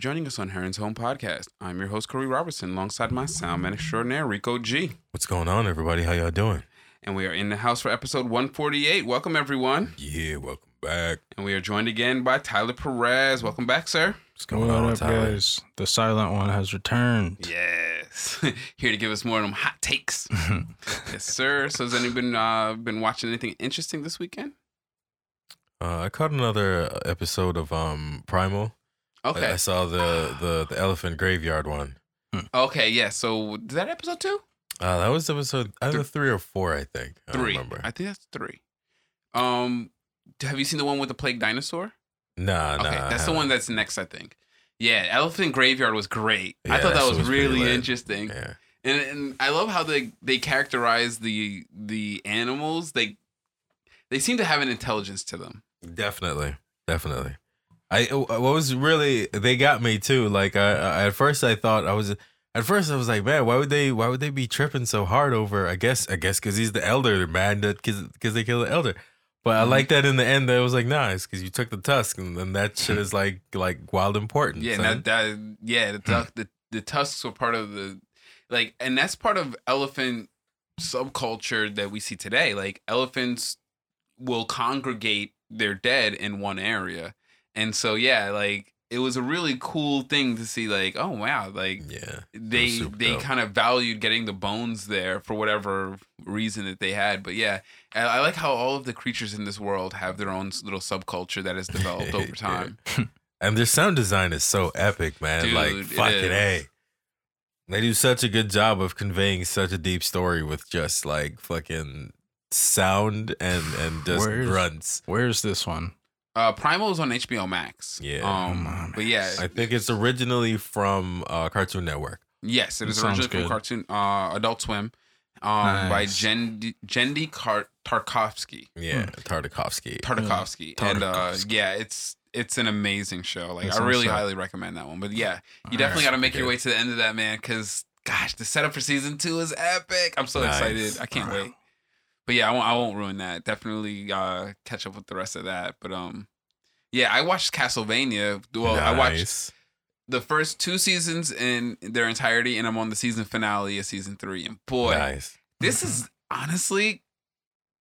joining us on Heron's Home Podcast. I'm your host, Corey Robertson, alongside my sound man extraordinaire, Rico G. What's going on, everybody? How y'all doing? And we are in the house for episode 148. Welcome, everyone. Yeah, welcome back. And we are joined again by Tyler Perez. Welcome back, sir. What's going what on, up, Tyler? guys? The silent one has returned. Yes. Here to give us more of them hot takes. yes, sir. So has anyone uh, been watching anything interesting this weekend? Uh, I caught another episode of um Primal. I- Okay. I, saw the, the the elephant graveyard one. Okay, yeah. So is that episode two? Uh, that was episode either three or four, I think. I don't Three. remember. I think that's three. Um, have you seen the one with the plague dinosaur? Nah, nah. Okay, I that's the one that's next, I think. Yeah, Elephant Graveyard was great. I thought that that was, was really interesting, Yeah. and and I love how they they characterize the the animals. They they seem to have an intelligence to them. Definitely, definitely. I uh, what was really they got me too. Like I, I at first I thought I was at first I was like, man, why would they why would they be tripping so hard over? I guess I guess because he's the elder, man, that because they killed the elder. But I Mhm. like that in the end. That it was like, nah, it's because you took the tusk, and then that shit is like like wild important. Yeah, that, that yeah, the, duck, the the tusks were part of the like, and that's part of elephant subculture that we see today. Like elephants will congregate their dead in one area, and so yeah, like it was a really cool thing to see. Like, oh wow, like yeah, they they dope. kind of valued getting the bones there for whatever reason that they had. But yeah, I, I like how all of the creatures in this world have their own little subculture that has developed over time. and their sound design is so epic, man. Dude, like fucking is. a. They do such a good job of conveying such a deep story with just like fucking sound and and just Where's- grunts. Where's this one? Uh, Primal is on HBO Max. Yeah. Um, Come on, but yeah, I think it's originally from uh, Cartoon Network. yes, it is Sounds originally from cartoon by Adult Swim, um, by Nice. Genndy Genndy Kar- Tarkovsky. Yeah, Hmm. Tartakovsky. Tartakovsky, and uh, yeah, it's it's an amazing show. Like That I really highly recommend that one. But yeah, you Alright. definitely got to make your way to the end of that, man. Because gosh, the setup for season two is epic. I'm so Nice. excited. I can't Alright. wait. But yeah, I won't. I won't ruin that. Definitely uh, catch up with the rest of that. But um, yeah, I watched Castlevania. Well, I watched the first two seasons in their entirety, and I'm on the season finale of season three. And boy, Nice. this is honestly,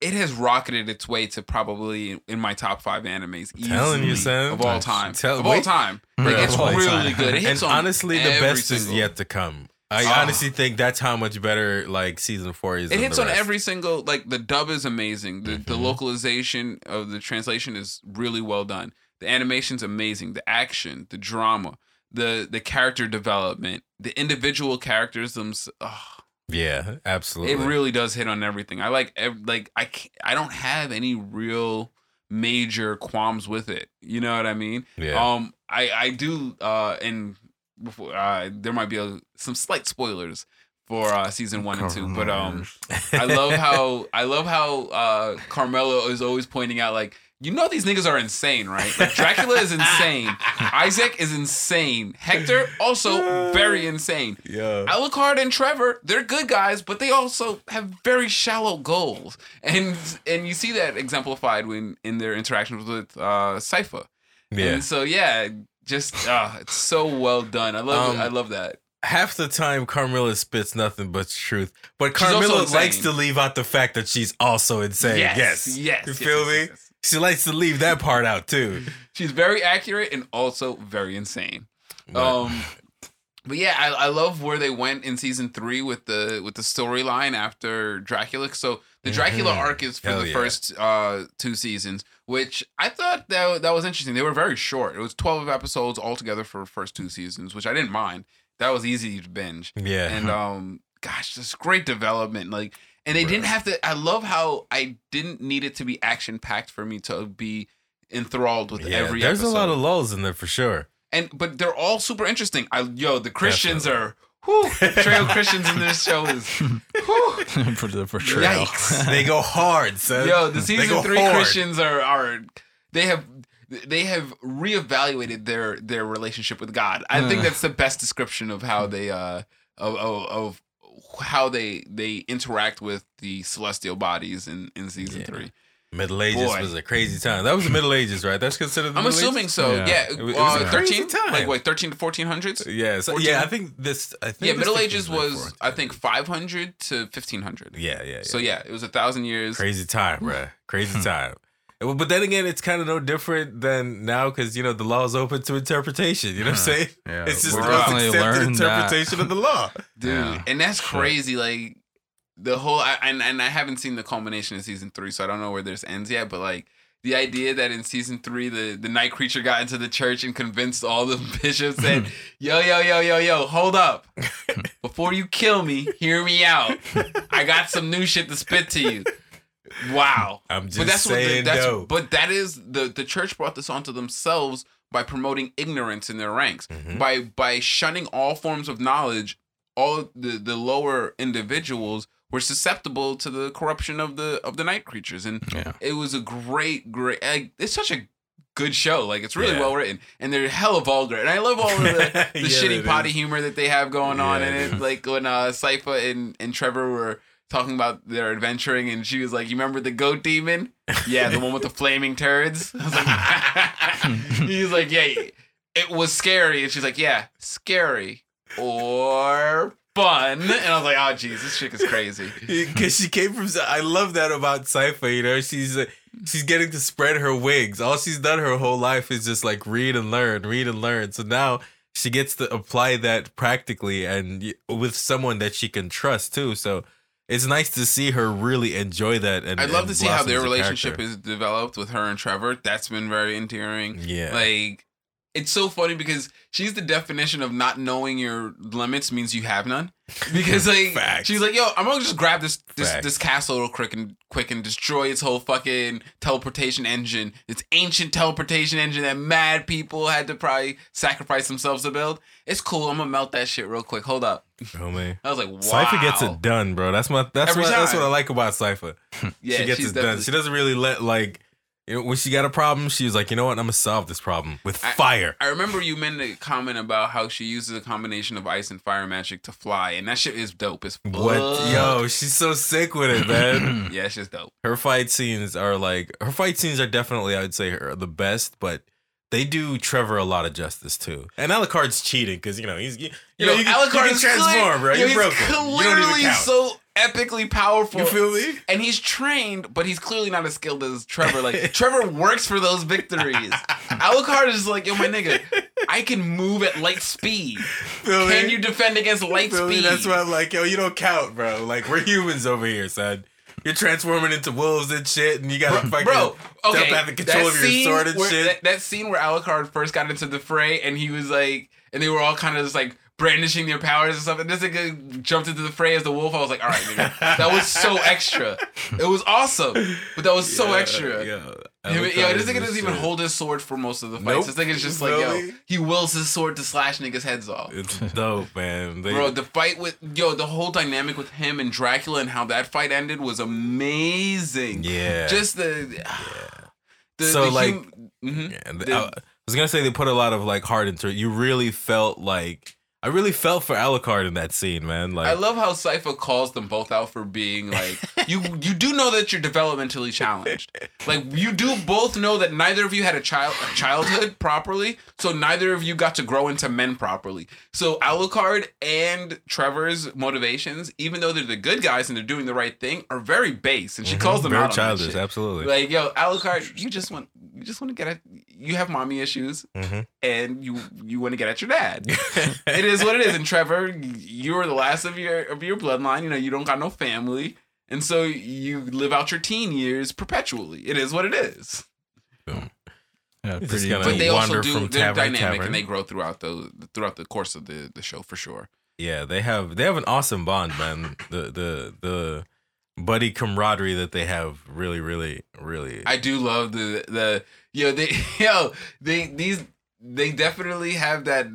it has rocketed its way to probably in my top five animes. telling you, easily son. of all time, Tell- of all time. Like Yeah, it's really time. good. It And on honestly, the best is yet to come. I Ah. honestly think that's how much better like season four is. It hits the on every single like the dub is amazing. The the Mhm. localization of the translation is really well done. The animation's amazing. The action, the drama, the the character development, the individual characters themselves. Yeah, absolutely. it really does hit on everything. I like ev- like I can't, I don't have any real major qualms with it. You know what I mean? Yeah. Um, I I do uh, and before uh, there might be a, some slight spoilers for uh, season one and two, but um. I love how I love how uh, Carmilla is always pointing out like. You know these niggas are insane, right? Like Dracula is insane. Isaac is insane. Hector also very insane. yeah. Alucard and Trevor, they're good guys, but they also have very shallow goals, and and you see that exemplified when in their interactions with uh, Sypha. Yeah. And so yeah, just uh, it's so well done. I love Um. I love that. half the time Carmilla spits nothing but truth, but She's also Carmilla insane. likes to leave out the fact that she's also insane. Yes, yes, yes. You yes, feel yes, me? yes, yes. She likes to leave that part out too. She's very accurate and also very insane. But- Um, but yeah, I, I love where they went in season three with the with the storyline after Dracula. So the Dracula Mhm. arc is for Hell the yeah. first uh, two seasons, which I thought that that was interesting. They were very short. It was twelve episodes altogether for the first two seasons, which I didn't mind. That was easy to binge. yeah, And um, gosh, just great development. Like, and they didn't have to. I love how I didn't need it to be action packed for me to be enthralled with yeah. every. There's episode a lot of lulls in there for sure. And but they're all super interesting. I yo, the Christians are whew, portrayal of Christians in this show is whew, for the portrayal. yikes. They go hard, son. Yo, the season three hard. Christians are are they have they have reevaluated their their relationship with God. I think Uh. that's the best description of how they uh of of, of how they they interact with the celestial bodies in in season Yeah. three. Middle Ages Boy. was a crazy time. That was the Middle Ages, right? That's considered. The I'm Middle assuming Ages? so. Yeah. Yeah, It was- it was uh, a crazy thirteen, time. like what, thirteen to fourteen hundreds. Yeah, so, 14? yeah. I think this. I think Yeah, this Middle Ages was I think 500 to 1500. Yeah, yeah. yeah. So yeah, it was a thousand years. crazy time, bruh. Crazy time. Well, But then again, it's kind of no different than now because you know the law is open to interpretation. You know what I'm saying? Yeah, It's just we the most accepted learned that. interpretation of the law. dude Yeah. and that's crazy like the whole I, and, and i haven't seen the culmination of season three so i don't know where this ends yet but like the idea that in season three the, the night creature got into the church and convinced all the bishops said yo yo yo yo yo hold up. Before you kill me hear me out. I got some new shit to spit to you. Wow. I'm just but that's what the, saying, that's though. but that is the the church brought this onto themselves by promoting ignorance in their ranks. Mhm. by by shunning all forms of knowledge all the the lower individuals were susceptible to the corruption of the of the night creatures. And Yeah. it was a great great like, it's such a good show. Like it's really Yeah. well written. And they're hella vulgar and i love all of the, the Yeah, shitty potty is. humor that they have going on in it. like when uh Sypha and and trevor were talking about their adventuring and she was like you remember the goat demon? Yeah the one with the flaming turds. Like, he's like yeah it was scary. And she's like yeah scary or fun and i was like oh jeez this chick is crazy Because she came from. I love that about Sypha. You know, she's uh, she's getting to spread her wings. All she's done her whole life is just like read and learn, read and learn. So now she gets to apply that practically and with someone that she can trust too. So it's nice to see her really enjoy that. And i'd love and to see how their relationship character. is developed with her and trevor that's been very endearing Yeah, Like, it's so funny because she's the definition of not knowing your limits means you have none. Because like Facts. she's like, yo, I'm gonna just grab this this Facts. this castle real quick and quick and destroy its whole fucking teleportation engine. Its ancient teleportation engine that mad people had to probably sacrifice themselves to build. It's cool. I'm gonna melt that shit real quick. Hold up. oh man. I was like, wow. Sypha gets it done, bro. That's my that's Every what that's what I like about Sypha. Yeah, she gets it done. She doesn't really let like you know when she got a problem, she was like, you know what, I'm gonna solve this problem with I- fire. I remember you made a comment about how she uses a combination of ice and fire magic to fly, and that shit is dope as fuck. What yo, she's so sick with it, man. Yeah, it's just dope. her fight scenes are like her fight scenes are definitely I would say are the best, but they do Trevor a lot of justice too. And Alucard's cheating because you know he's you, you know you, can- you can transform, bro. Yo, You're he's broken. You don't even clearly count. so epically powerful. you feel me? and he's trained, but he's clearly not as skilled as Trevor. Like Trevor works for those victories. Alucard is like, yo, my nigga, I can move at light speed. Feel Can me? you defend against light Feel me? speed? That's why I'm like, yo, you don't count, bro. Like we're humans over here, son. You're transforming into wolves and shit, and you gotta fucking Bro, okay, jump out the control of your sword and where, shit. That, that scene where Alucard first got into the fray, and he was like, and they were all kind of just like brandishing their powers and stuff. And this nigga jumped into the fray as the wolf. I was like, all right, nigga, that was so extra. It was awesome, but that was so extra. Yeah, Him- Alucard yo, this is nigga doesn't even hold his sword for most of the fights. Nope. This nigga's just like, yo, he wills his sword to slash niggas' heads off. It's dope, man. They, Bro, the fight with yo, the whole dynamic with him and Dracula and how that fight ended was amazing. yeah. Just the, the So, the like, hum- mhm. Yeah, The- I, I was gonna say they put a lot of like heart into it. You really felt like I really felt for Alucard in that scene, man. Like I love how Sypha calls them both out for being like you. You do know that you're developmentally challenged. Like you do both know that neither of you had a child a childhood properly, so neither of you got to grow into men properly. So Alucard and Trevor's motivations, even though they're the good guys and they're doing the right thing, are very base. And she calls them Mm-hmm. very out on that childish, absolutely. Like yo, Alucard, you just want you just want to get at you have mommy issues Mhm. and you you want to get at your dad. it is what it is. And Trevor, you're the last of your of your bloodline. You know, you don't got no family, and so you live out your teen years perpetually. It is what it is. Yeah, pretty. gonna But they also do they're dynamic tavern. and they grow throughout the throughout the course of the the show for sure. yeah, they have they have an awesome bond, man. the the the buddy camaraderie that they have really, really, really. I do love the the yo they yo they these they definitely have that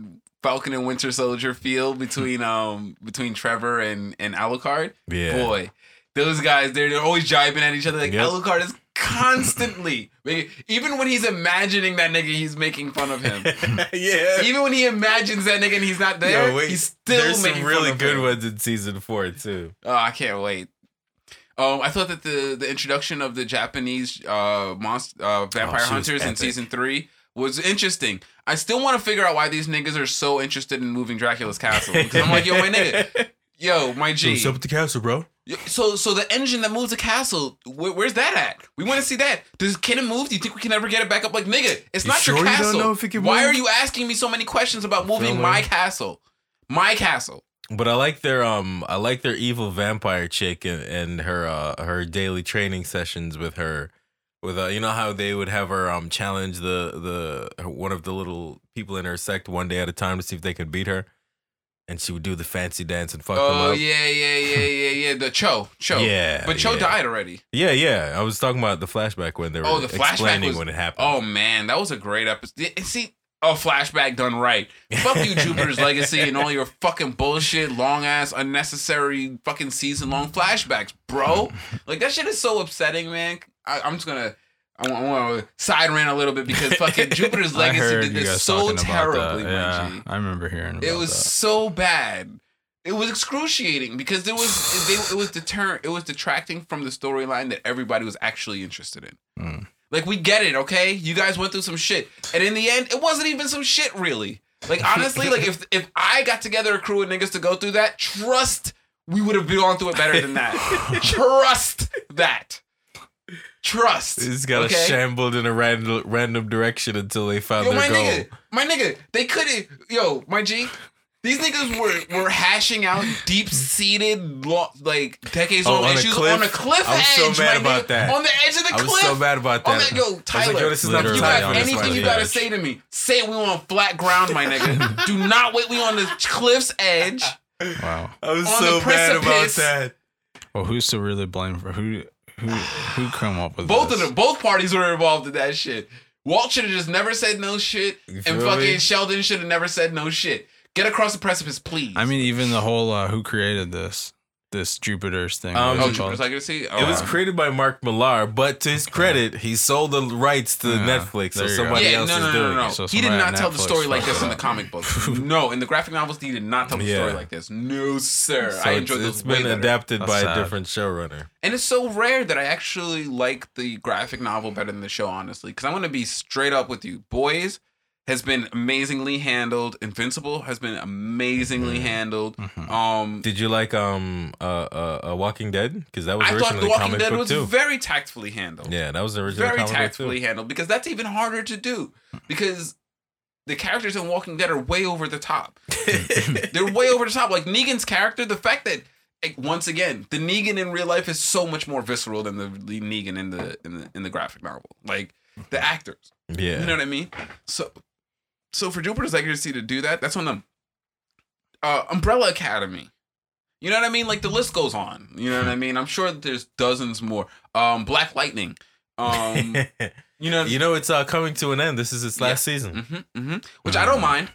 Falcon and Winter Soldier feel between um between Trevor and and Alucard. yeah. Boy, those guys they're they're always jibing at each other. Like Yep. Alucard is constantly. Even when he's imagining that nigga, he's making fun of him. yeah. Even when he imagines that nigga and he's not there, Yo, wait, he's still There's making some really good him. ones in season four too. Oh, I can't wait. Um, I thought that the the introduction of the Japanese uh monster uh, vampire Oh, hunters in season three was interesting. I still want to figure out why these niggas are so interested in moving Dracula's castle. Because I'm like, yo, my nigga, yo, my G. What's up with the castle, bro? So, so the engine that moves the castle, where, where's that at? We want to see that. Does can it move? Do you think we can ever get it back up? Like, nigga, it's You not sure your you don't castle. know if it can Why move? are you asking me so many questions about moving Feel me? my castle? My castle. But I like their um I like their evil vampire chick and, and her uh her daily training sessions with her with uh you know how they would have her um challenge the the one of the little people in her sect one day at a time to see if they could beat her and she would do the fancy dance and fuck them up. Oh yeah, yeah, yeah, yeah, yeah. The Cho, Cho. Yeah, but Cho yeah. died already. Yeah, yeah. I was talking about the flashback when they were Oh, the explaining was- when it happened. Oh man, that was a great episode. And See, a flashback done right. Fuck you, Jupiter's Legacy, and all your fucking bullshit, long ass, unnecessary, fucking season long flashbacks, bro. Like that shit is so upsetting, man. I, I'm just gonna. I want, I want to side rant a little bit because fucking Jupiter's Legacy did this so terribly. Yeah. I remember hearing about It was that. so bad. It was excruciating because it was they, it was deter it was detracting from the storyline that everybody was actually interested in. Mm. Like we get it, okay? You guys went through some shit, and in the end, it wasn't even some shit really. Like honestly, like if if I got together a crew of niggas to go through that, trust we would have gone through it better than that. trust that. Trust. Just got okay? shambled in a random random direction until they found Yo, their my goal. nigga, my nigga, they couldn't. Yo, my G, these niggas were were hashing out deep seated, like decades Oh, long a issues on a cliff I was so edge. mad my about nigga, that. On the edge of the cliff? I was so mad about On that. that, yo, Tyler, like, yo, this is not you got on time this anything you gotta edge. say to me, say it. We on flat ground, my nigga. Do not wait. We on the cliff's edge. Wow. I was so the mad about that. Well, who's to really blame for who? Who? Who come up with Both this? of them, both parties were involved in that shit. Walt should have just never said no shit, and fucking me? Sheldon should have never said no shit. Get across the precipice, please. I mean, even the whole uh, who created this this Jupiter's thing. Um, oh, what is it called? Jupiter's Legacy. Oh, It was created by Mark Millar, but to his credit, he sold the rights to Yeah, Netflix, so there you go. somebody yeah, else no, is no, no, doing no, no. it. So he did not at tell the story like this in the comic book. no, in the graphic novels, he did not tell the story like this. No, sir. So I it's- enjoyed it's it's been better. adapted That's by sad. a different showrunner. And it's so rare that I actually like the graphic novel better than the show, honestly. Because I want to be straight up with you. Boys has been amazingly handled. Invincible has been amazingly Mhm. handled. Mhm. Um, Did you like um uh uh, uh Walking Dead? Because that was I thought The Walking Dead was too. very tactfully handled. yeah, that was the original very comic book tactfully handled because that's even harder to do because the characters in Walking Dead are way over the top. They're way over the top. Like Negan's character, the fact that like, once again, the Negan in real life is so much more visceral than the, the Negan in the in the in the graphic novel. Like the actors, yeah, you know what I mean? So, so for Jupiter's Legacy to do that, that's on them. Uh, Umbrella Academy. You know what I mean? Like the list goes on. You know what I mean? I'm sure that there's dozens more. Um, Black Lightning. Um, you know, you know it's uh, coming to an end. This is its last season. hmm hmm Which I don't mind.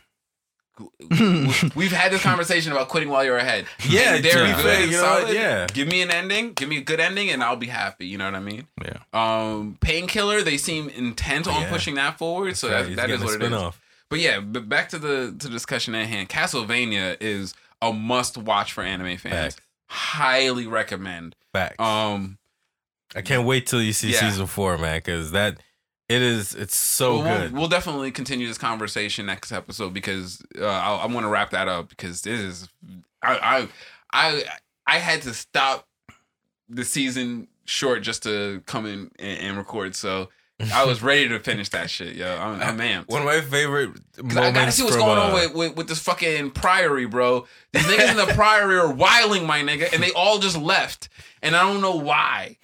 We've had this conversation about quitting while you're ahead. Yeah, And they're to good you know what? solid. Yeah. Give me an ending. Give me a good ending, and I'll be happy. You know what I mean? Yeah. Um, Painkiller. They seem intent on Yeah. pushing that forward, so that, that is what it is. spin-off. But yeah, but back to the to discussion at hand. Castlevania is a must watch for anime fans. Facts. Highly recommend. Facts. Um, I can't wait till you see Yeah. season four, man, because that it is. It's so Well, we'll- good. We'll, definitely continue this conversation next episode because uh, I, I want to wrap that up because this is I I I I had to stop the season short just to come in and, and record. So I was ready to finish that shit, yo. I'm, I'm amped. One of my favorite moments. I gotta see what's going uh, on with, with, with this fucking priory, bro. These niggas in the priory are wiling my nigga, and they all just left, and I don't know why.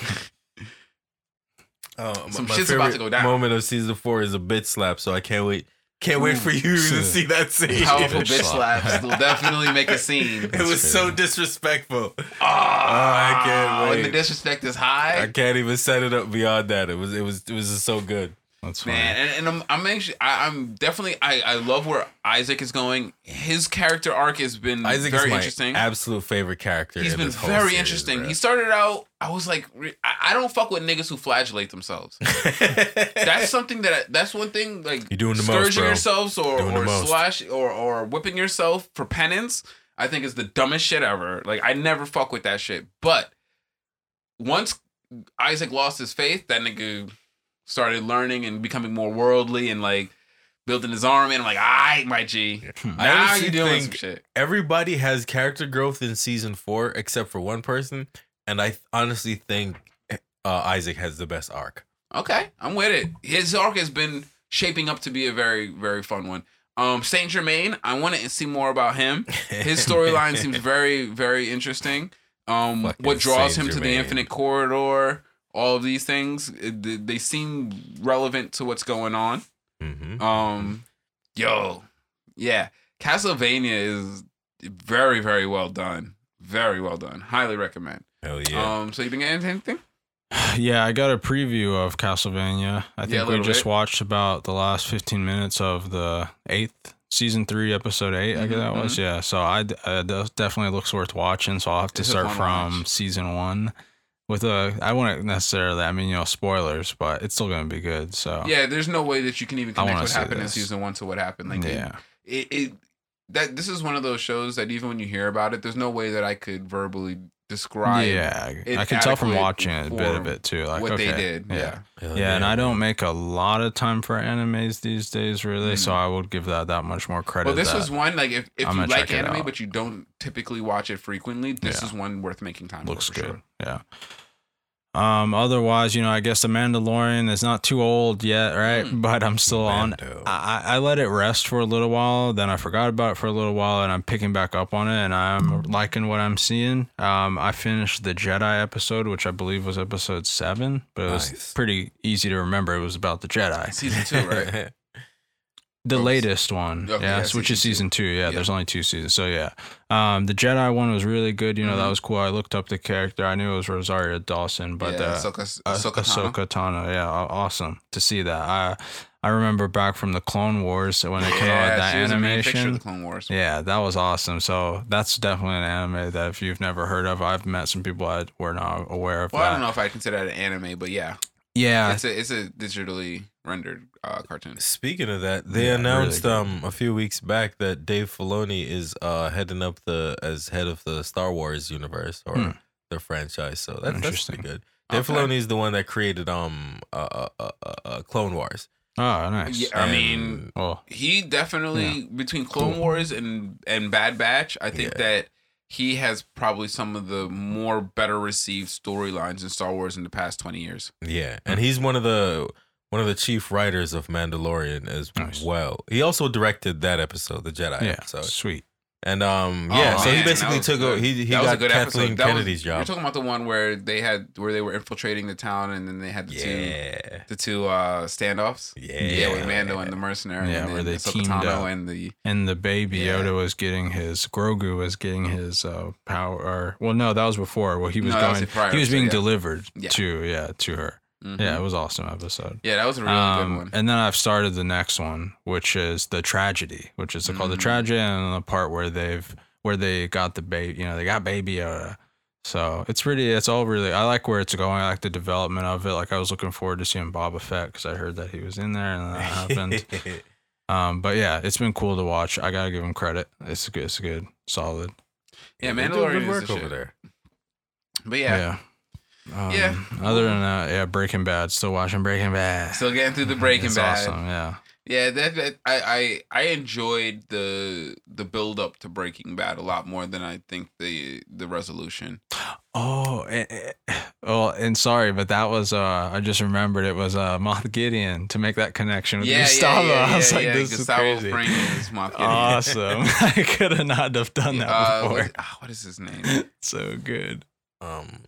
Uh, Some my shit's about to go down. Moment of season four is a bit slap, so I can't wait. Can't wait for you to see that scene. Powerful bitch bitch slaps will definitely make a scene. It was That's so disrespectful. Oh, disrespectful. I can't When wait. the disrespect is high, I can't even set it up beyond that. It was it was it was just so good. That's funny. Man, and, and I'm I'm actually I, I'm definitely I I love where Isaac is going. His character arc has been Isaac very is my interesting. absolute favorite character. He's been very series, interesting. bro. He started out. I was like, I, I don't fuck with niggas who flagellate themselves. That's something that I, that's one thing. Like You're doing the most, scourging bro. yourselves or Doing or most. slash or or whipping yourself for penance. I think is the dumbest shit ever. Like I never fuck with that shit. But once Isaac lost his faith, that nigga started learning and becoming more worldly and like building his army. And I'm like, I my G. Now you doing some shit. everybody has character growth in season four except for one person, and I honestly think uh, Isaac has the best arc. Okay, I'm with it. His arc has been shaping up to be a very, very fun one. Um, Saint Germain, I want to see more about him. His storyline seems very, very interesting. Um, Fucking what draws him to the Infinite Corridor, all of these things, it- they- they seem relevant to what's going on. hmm Um, yo, yeah, Castlevania is very, very well done. Very well done. Highly recommend. Hell yeah. Um, so you been getting anything? Yeah, I got a preview of Castlevania. I Yeah, think we just bit. watched about the last 15 minutes of the eighth season three, episode 8 I guess that Mhm, was. Yeah, so I, uh, definitely looks worth watching. So I'll have to It's start from watch. season one. With a, I wouldn't necessarily. I mean, you know, spoilers, but it's still gonna be good. So Yeah, there's no way that you can even connect what happened in season one to what happened. Like, it- yeah, it, it, that this is one of those shows that even when you hear about it, there's no way that I could verbally describe yeah. it I can tell from adequate watching a bit of for it too. Like what okay, they did. Yeah. Hell Yeah, and I don't make a lot of time for animes these days, really. So Mm. I would give that that much more credit. Well, this that was one like if, if I'm you like anime but you don't typically watch it frequently, this Yeah. is one worth making time looks for. for good. Sure. Yeah. Um. Otherwise, you know, I guess the Mandalorian is not too old yet, right? Mm. But I'm still on. Mando. I, I I let it rest for a little while, then I forgot about it for a little while, and I'm picking back up on it, and I'm liking what I'm seeing. Um, I finished the Jedi episode, which I believe was episode seven, but it was Nice. pretty easy to remember. It was about the Jedi, Season two, right? the latest one, Okay, yeah, yeah, which is season season two. Yeah, Yeah. there's only two seasons, so yeah. Um, the Jedi one was really good. You know, Mhm. that was cool. I looked up the character. I knew it was Rosario Dawson, but yeah, uh, Ahsoka, Ah- Ahsoka, Tano. Tano. Yeah, awesome to see that. I I remember back from the Clone Wars when they came out with that she was a main fixture of animation. the Clone Wars. Yeah, that was awesome. So that's definitely an anime that if you've never heard of, I've met some people that were not aware of Well, I don't know if I consider that an anime, but yeah, Yeah, it's a it's a digitally rendered uh, cartoon. Speaking of that, they Yeah, announced good. um a few weeks back that Dave Filoni is uh heading up the as head of the Star Wars universe or Hmm. the franchise. So that's that's Interesting. pretty good. Dave Okay. Filoni is the one that created um uh, uh, uh, uh, uh Clone Wars. oh nice. Yeah, I And- mean, Well, he definitely between Clone Wars and and Bad Batch, I think Yeah. that he has probably some of the more better received storylines in Star Wars in the past twenty years. Yeah, and he's one of the one of the chief writers of Mandalorian as Nice. well. He also directed that episode, the Jedi yeah, episode. sweet. And um Oh, yeah, so he basically took over. good. He he That was a got good Kathleen episode. That was- Kennedy's You're talking about the one where they had where they were infiltrating the town and then they had the two the two uh standoffs. yeah, Yeah, with Mando and the mercenary. Yeah, and where they Ahsoka teamed up. and the And the baby Yeah. Yoda was getting his Grogu was getting his uh power. Or, well, no, that was before. Well, he was No, that was going. prior he was being yeah. delivered Yeah. to yeah to her. Mhm. Yeah, it was awesome episode. yeah, that was a really Um, good one. And then I've started the next one, which is the tragedy, which is called the Mm. tragedy, and the part where they've where they got the baby, you know, they got baby Yoda. So it's really, it's all really. I like where it's going. I like the development of it. Like I was looking forward to seeing Boba Fett because I heard that he was in there, and that happened. um, but yeah, it's been cool to watch. I gotta give him credit. It's good. It's good. Solid. Yeah, They do Mandalorian good is work the over shit. there. But yeah, Yeah. Um, Yeah. Other than that, yeah, Breaking Bad. Still watching Breaking Bad. still getting through the Breaking It's Bad. Awesome. Yeah. Yeah, that, that I, I I enjoyed the the build up to Breaking Bad a lot more than I think the the resolution. Oh, eh, eh, well, and sorry, but that was uh I just remembered it was uh Moff Gideon to make that connection with yeah, Gustavo. yeah, yeah, I was yeah, like, yeah. this Gustavo is crazy. Is Moff Gideon. Awesome. I could have not have done that Uh, before. what, ah, what is his name? so good. Um,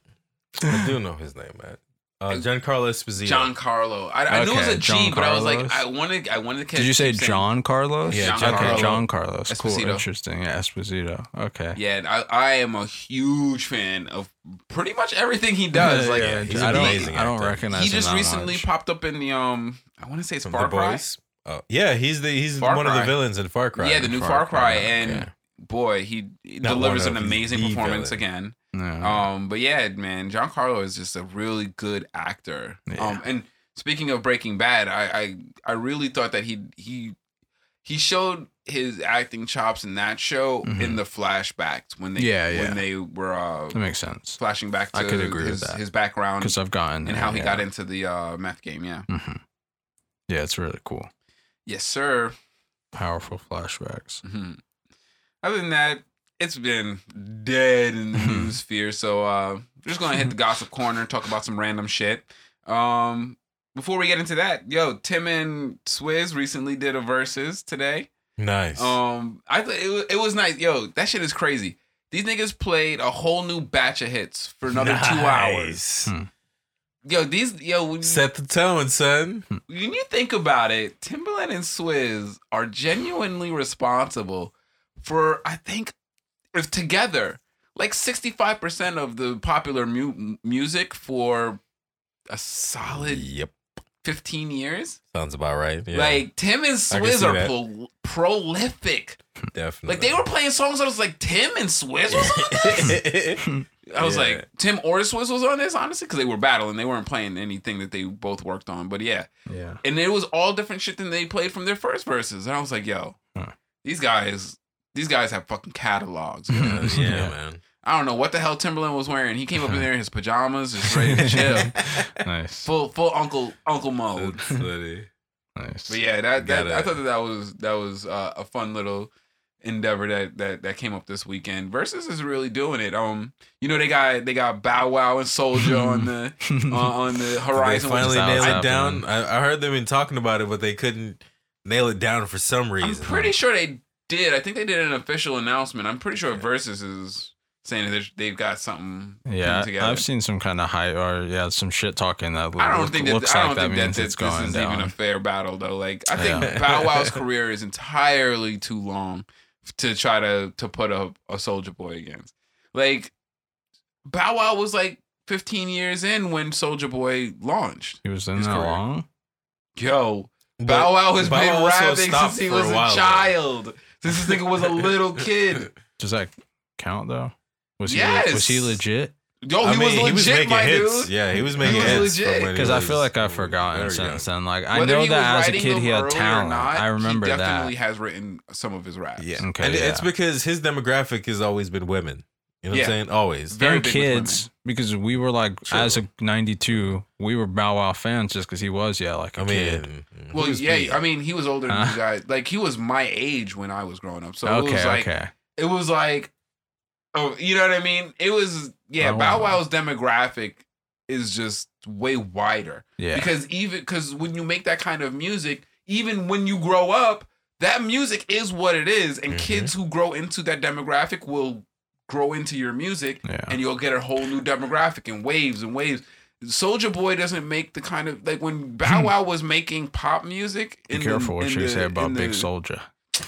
I do know his name, man. Uh, Giancarlo Esposito. John Carlo. I, I knew it was a G, John but I was like, Carlos. I wanted, I wanted to. Catch Did you say keep John Carlos? Yeah, John okay, Carlo. John Carlos. Cool, Esposito. interesting. Yeah, Esposito. Okay. Yeah, and I, I am a huge fan of pretty much everything he does. like, yeah, he's I don't, amazing I don't actor. recognize. he him just that recently much. popped up in the um, I want to say it's From Far the Cry. boys. Oh, yeah, he's the he's Far one of Cry. the villains in Far Cry. Yeah, the new Far Far, Cry, Cry, and okay. boy, he, he Not delivers an of, he's amazing the performance villain. again. Yeah. Um, but yeah, man, John Carlo is just a really good actor. Yeah. Um, and speaking of Breaking Bad, I, I I really thought that he he he showed his acting chops in that show Mhm. in the flashbacks when they Yeah, yeah. when they were uh, that makes sense. flashing back to I could agree with that. his background Because I've gotten and there, how he yeah. got into the uh, meth game. Yeah. hmm Yeah, it's really cool. Yes, sir. Powerful flashbacks. hmm Other than that, it's been dead in the news sphere. So uh, we're just gonna hit the gossip corner, and talk about some random shit. Um, before we get into that, yo, Tim and Swizz recently did a Verzuz today. Nice. Um, I thought it, wa- it was nice. Yo, that shit is crazy. These niggas played a whole new batch of hits for another two hours. Hmm. Yo, these yo when, Set the tone, son. when you think about it, Timbaland and Swizz are genuinely responsible for I think together like 65% of the popular mu- music for a solid Yep. 15 years. Sounds about right. Yeah, Like Tim and Swizz are pro- prolific. definitely. Like they were playing songs I was like Tim and Swizz was on this? I was Yeah. like Tim or Swizz was on this honestly because they were battling. They weren't playing anything that they both worked on. But yeah, Yeah. and it was all different shit than they played from their first verses. And I was like, yo, Huh. these guys, these guys have fucking catalogs. yo. yeah, Yeah. man. I don't know what the hell Timbaland was wearing. He came up in there in his pajamas, just ready to chill, Nice. full full uncle uncle mode. That's. Nice. But yeah, that, that I thought that, that was that was uh, a fun little endeavor that that that came up this weekend. Verzuz is really doing it. Um, you know they got they got Bow Wow and Soulja on the on, on the horizon. they finally How nail it down. I, I heard them been talking about it, but they couldn't nail it down for some reason. I'm pretty sure they did. I think they did an official announcement. I'm pretty sure Verzuz is saying that they've got something Yeah, together. I've seen some kind of hype or yeah, some shit talking that I don't look- think that looks I don't that think that means this, it's this going is down. even a fair battle though. Like I think Yeah. Bow Wow's career is entirely too long to try to to put a, a Soulja Boy against. Like Bow Wow was like 15 years in when Soulja Boy launched. he was in his that career. long. Yo, But Bow Wow has Bow been Wow rapping since he was a, while, though. Child. Since this nigga was a little kid. Does that count though? Was he Yes. was he legit? Yo, I he, mean, was legit, my hits. dude. Yeah, he was making he was hits. legit. Because I feel like I've forgotten since then. Like I Whether know that as a kid he had early or talent. not, I remember that. he that. definitely has written some of his raps. Yeah, Okay, and it's because his demographic has always been women. You know what I'm saying? Always. Very and big kids because we were like True. as a 92 we were bow wow fans just because he was yeah like a I kid mean, Well, yeah, me? I mean, he was older than Huh? you guys. Like he was my age when I was growing up. So it was like okay it was like oh, you know what I mean? It was yeah, Bow Bow Wow's demographic is just way wider. yeah Because even cuz when you make that kind of music, even when you grow up, that music is what it is and Mhm. kids who grow into that demographic will grow into your music yeah and you'll get a whole new demographic and waves and waves. Soulja Boy doesn't make the kind of like when Bow Wow was making pop music. be careful the, what you the- say about Big Soulja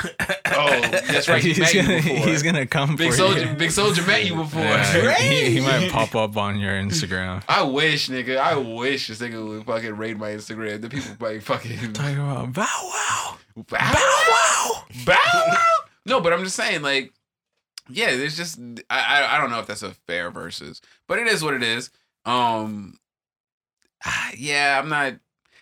Oh, that's right. He he's met gonna before. he's gonna come Big for Soulja, you Big Soulja met you before. Yeah, he, he might pop up on your Instagram I wish, nigga. I wish this nigga would fucking raid my Instagram. The people might fucking talking about bow wow Bow Wow. Bow Wow. No, but I'm just saying, like, yeah, there's just I, I I don't know if that's a fair versus, but it is what it is. Um, ah, yeah, I'm not.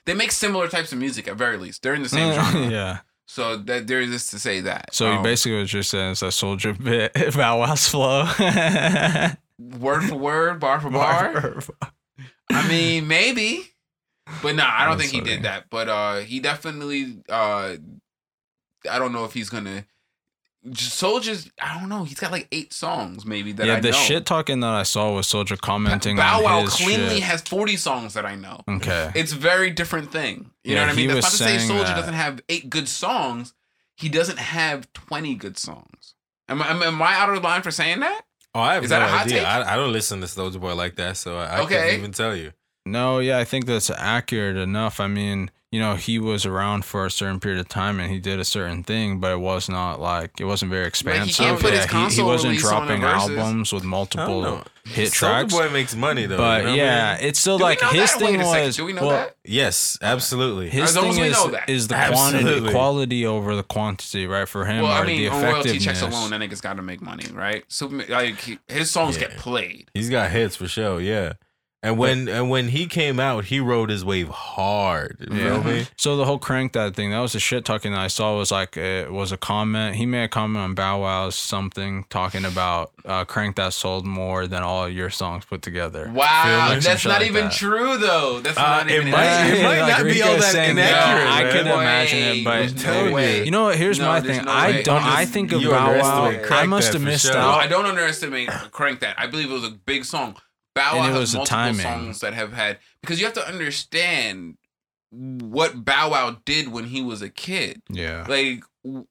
They make similar types of music at very least. They're in the same genre, yeah so that there is this to say that. so Um, basically what you're saying is that Soulja bit bow wow's flow word for word, bar for bar. I mean, maybe. But no, I don't That's think he did that. But uh he definitely uh I don't know if he's gonna Soulja's, I don't know. He's got like eight songs, maybe that yeah, I the know. shit talking that I saw was Soulja commenting Bow Wow cleanly shit. has forty songs that I know. okay. It's a very different thing. You know what I mean? That's not to say Soulja doesn't have eight good songs. He doesn't have twenty good songs. Am I, am, am I out of line for saying that? Oh, I have Is no that a hot idea. take? I, I don't listen to Soulja Boy like that, so I, I Okay. can't even tell you. No, yeah, I think that's accurate enough. I mean, you know, he was around for a certain period of time and he did a certain thing, but it was not like it wasn't very expansive. put his yeah, he, he wasn't release on the dropping albums with multiple hit tracks. Boy makes money though. But you know what I yeah, mean? it's still Do like his that? Thing was. Do we know well, that? yes, absolutely. His thing is, is the quantity, quality over the quantity, right? For him, Well, or I mean, the on royalty checks alone, that nigga's got to make money, right? So like his songs Yeah. get played. He's got hits for sure. Yeah. And when and when he came out, he rode his wave hard. You Yeah. feel me? So the whole crank that thing, that was the shit talking that I saw was like it was a comment. He made a comment on Bow Wow's something talking about uh, crank that sold more than all your songs put together. Wow, Feel that's not like even that. true though. That's Uh, not it even. might- it might Like not be all that saying, inaccurate, I man. could imagine it, but no way. you know what? Here's No, my thing. no I way. don't. I'm I think of you Bow Wow. underestimate I must have missed sure. No, out. I don't underestimate Crank That. I believe it was a big song. Bow And Wow it has was the multiple timing. songs that have had because you have to understand what Bow Wow did when he was a kid. Yeah. Like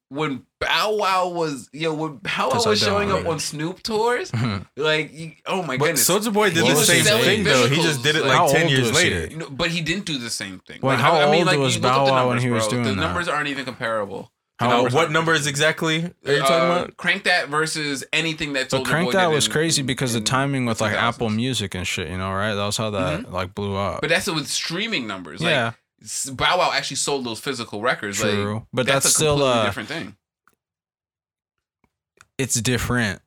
when Bow Wow was, yo, when Bow Wow was showing up on Snoop tours, mm-hmm. like, oh my But goodness. Soulja Boy did What the same he selling thing though. He just did it like- like ten years later. You know, but he didn't do the same thing. Well, Like, how I, I mean, old like, was you look up Bow the Wow when numbers, he was bro. doing The that? numbers aren't even comparable. The numbers what aren't- numbers exactly are you Uh, talking about? Crank that versus anything that But Crank That was in- crazy because the timing with like 2000s. Apple Music and shit, you know, right? That was how that like blew up. But that's with streaming numbers. yeah, Like Bow Wow actually sold those physical records. true. Like, but that's, that's, a still completely uh, different thing. it's different.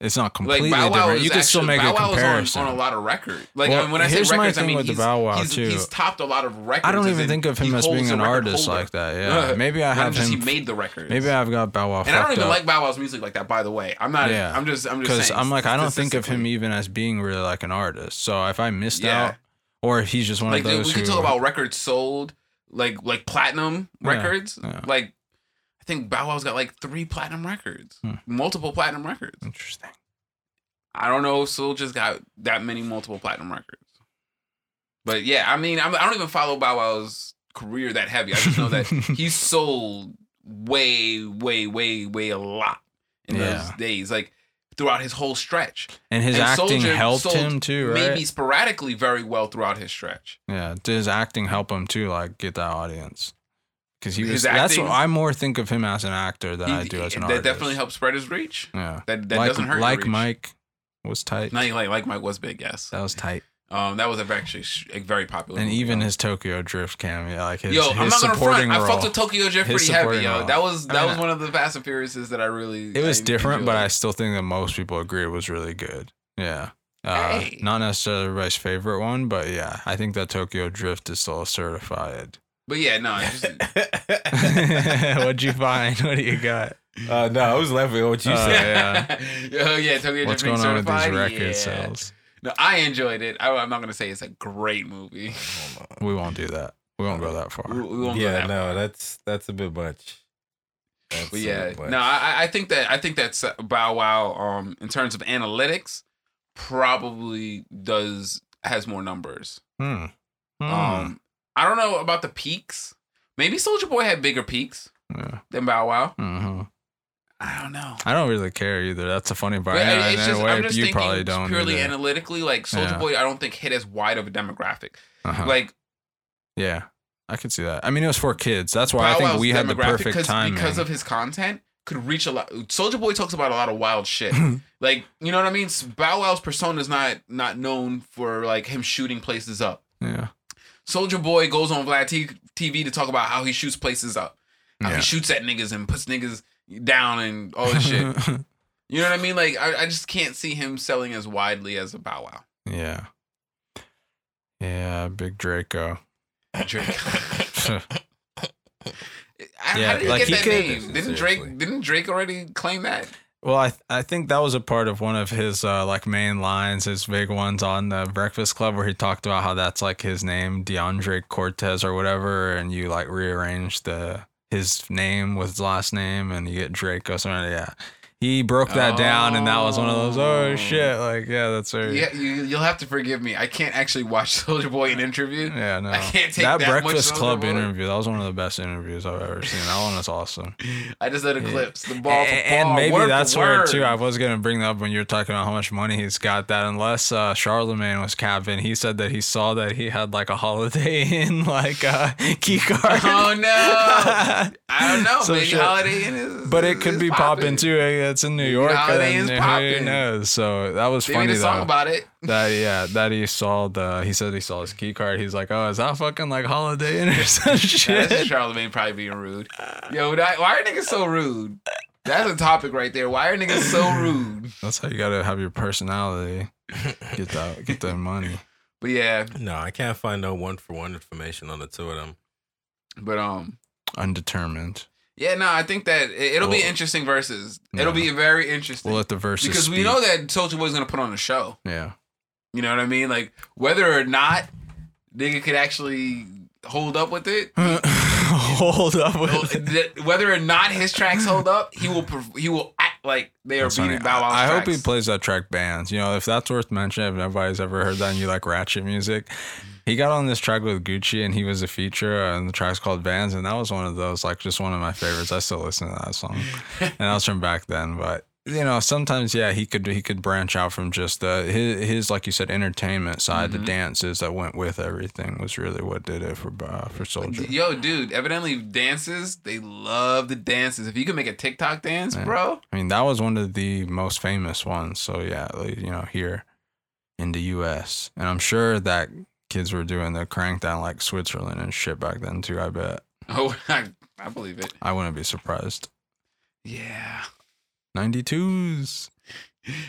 It's not Like completely Bow Wow different. You can still make Bow a Wow comparison. on, on a lot of records. Like Well, and when I say records, I thing mean with the he's, Bow Wow, he's, too. he's topped a lot of records. I don't even think of him as being an artist holder. like that. Yeah, maybe I have just him. he made the records. Maybe I've got Bow Wow. and I don't even up. like Bow Wow's music like that. By the way, I'm not. Yeah. I'm just. I'm just because. I'm like I don't think of him even as being really like an artist. So if I missed Yeah. out, or if he's just one Like of those we who could talk about records sold, like like platinum records. Like I think Bow Wow's got like three platinum records, Hmm. multiple platinum records. interesting. I don't know if Soulja's got that many multiple platinum records. But yeah, I mean, I'm, I don't even follow Bow Wow's career that heavy. I just know that he sold way, way, way, way a lot in Yeah. those days, like throughout his whole stretch. And his And acting Soulja helped him too, right? Maybe sporadically very well throughout his stretch. Yeah, did his acting help him too? Like get that audience? Because he was. That's acting- what I more think of him as an actor than I do as an that artist. definitely helped spread his reach. Yeah, That that like doesn't hurt. like. Mike was tight. No, like like Mike was big, yes. That was tight. Um, that was actually a very popular. And even though. his Tokyo Drift cameo, like his, Yo, his I'm not gonna supporting front. I role. fucked with Tokyo Drift His pretty heavy, yo. role. That was I that mean, was one of the Fast and Furiouses that I really. it was I different, but I still think that most people agree it was really good. Yeah. Uh, Hey. Not necessarily everybody's favorite one, but yeah, I think that Tokyo Drift is still certified. But yeah, no. Just, What'd you find? What do you got? uh, no, I was laughing at what you Uh, said. yeah. oh yeah, Tokyo What's Drift being going on with these record Yeah. sales? No, I enjoyed it. I, I'm not gonna say it's a great movie. We won't do that. We won't go that far. We, we won't go yeah, that no, far. that's that's a bit much. That's But yeah, much. no, I, I think that I think that Bow Wow, um, in terms of analytics, probably does has more numbers. Hmm. Hmm. Um, I don't know about the peaks. Maybe Soulja Boy had bigger peaks yeah. than Bow Wow. Mhm. I don't know. I don't really care either. That's the funny part. But Yeah, it's a just, way, I'm just you thinking probably don't. purely either. analytically. Like Soulja Yeah. Boy, I don't think hit as wide of a demographic. Uh-huh. Like yeah, I could see that. I mean, it was for kids. That's why I think Wow's we had the perfect time because of his content. Could reach a lot. Soulja Boy talks about a lot of wild shit. like you know what I mean. Bow Wow's persona is not not known for like him shooting places up. yeah. Soulja Boy goes on Vlad T- TV to talk about how he shoots places up, how Yeah. he shoots at niggas and puts niggas down and all this shit. You know what I mean? Like I, I just can't see him selling as widely as a Bow Wow. yeah. Yeah, big Draco. Drake. How Yeah, did he like, get he that could- name? Didn't Drake? Didn't Drake already claim that? Well, I I think that was a part of one of his uh, like main lines, his big ones on the Breakfast Club, where he talked about how that's like his name, DeAndre Cortez or whatever, and you like rearrange the his name with his last name, and you get Drake or something. yeah, he broke that down, and that was one of those. Oh. Oh shit! Like yeah, that's very Yeah, you, you'll have to forgive me. I can't actually watch Soulja Boy in interview. Yeah, no. I can't take that, that Breakfast Club Boy. interview. That was one of the best interviews I've ever seen. That one was awesome. I just know the Yeah. clips, the ball A- and ball, maybe that's where too. I was gonna bring that up when you were talking about how much money he's got. That unless uh, Charlemagne was capping, he said that he saw that he had like a Holiday Inn like uh, key card. Oh no! I don't know. Some Maybe shit. Holiday Inn is, But it could be popping too. Hey, It's in New York. Holiday and Inn's who popping. knows? So that was They funny made a song though. about it. that yeah, that he saw the. He said he saw his key card. He's like, oh, is that fucking like Holiday Inn or some Yeah, that's just shit? Charlemagne probably being rude. Yo, that, why are niggas so rude? That's a topic right there. Why are niggas so rude? That's how you gotta have your personality. Get that. Get that money. But yeah, No, I can't find no one for one information on the two of them. but um, Undetermined. Yeah, no, I think that it, it'll be interesting Verzuz. It'll be very interesting We'll let the Verzuz because we know that Soulja Boy's gonna put on a show. Yeah. You know what I mean? Like whether or not nigga could actually hold up with it. Hold up with it. Whether or not his tracks hold up, he will he will like they are That's funny. beating Bow Wow's I, I hope he plays that track bands. You know, if that's worth mentioning, if nobody's ever heard that and you like ratchet music, he got on this track with Gucci and he was a feature and the track's called Bands and that was one of those like just one of my favorites. I still listen to that song. and that was from back then. But you know, sometimes yeah, he could he could branch out from just the his, his like you said entertainment side. Mhm. The dances that went with everything was really what did it for uh, for Soulja. Yo, dude, evidently dances, they love the dances. If you can make a TikTok dance, Yeah. bro. I mean, that was one of the most famous ones. So yeah, like, you know, here in the U.S. and I'm sure that kids were doing the crank down like Switzerland and shit back then too. I bet. Oh, I, I believe it. I wouldn't be surprised. Yeah. 92s.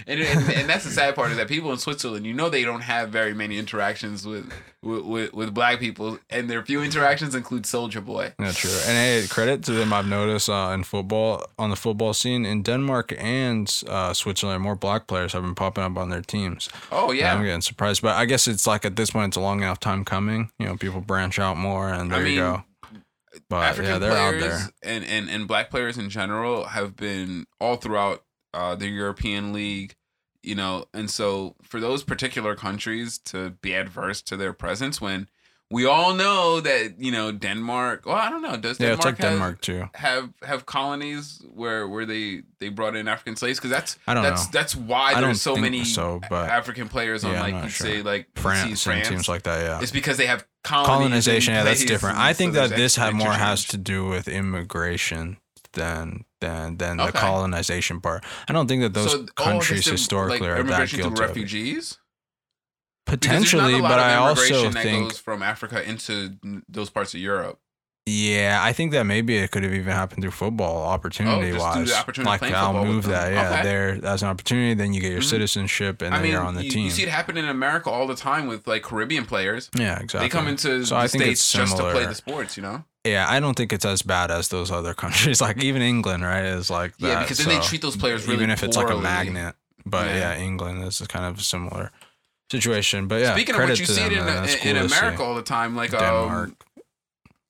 And, and, and that's the sad part is that people in Switzerland, you know, they don't have very many interactions with with, with, with black people, and their few interactions include Soulja Boy. Yeah, true. And hey, credit to them. I've noticed uh, in football, on the football scene in Denmark and uh, Switzerland, more black players have been popping up on their teams. Oh And yeah, I'm getting surprised, but I guess it's like at this point, it's a long enough time coming. You know, people branch out more, and I there you go. But African yeah, they're out players there. and, and and black players in general have been all throughout uh, the European League, you know, and so for those particular countries to be adverse to their presence when we all know that you know Denmark. Well, I don't know. Does Denmark it's like have, Denmark too. have have colonies where where they they brought in African slaves? Because that's I don't that's know. that's why there's so many so, but- African players on Yeah, like let's sure. say like France, France and teams like that. Yeah. it's because they have colonization yeah that's different i think there's that this had more has to do with immigration than than than the Okay. colonization part i don't think that those So, oh, countries the, historically like, are that guilty of it. refugees. Because there's not potentially but i also that think goes from Africa into those parts of Europe. yeah i think that maybe it could have even happened through football opportunity Oh, wise opportunity like i'll move that yeah Okay. there as an opportunity then you get your Mhm. citizenship and I then mean, you're on the you, team you see it happen in America all the time with like Caribbean players. yeah exactly They come into So the I states just to play the sports, you know. yeah i don't think it's as bad as those other countries like even england right is like that yeah, because then they treat those players really even if it's like a magnet. But Yeah. yeah, England is kind of similar situation. But yeah, Speaking of which, you see it in, man. In. America all the time. Like Denmark. um,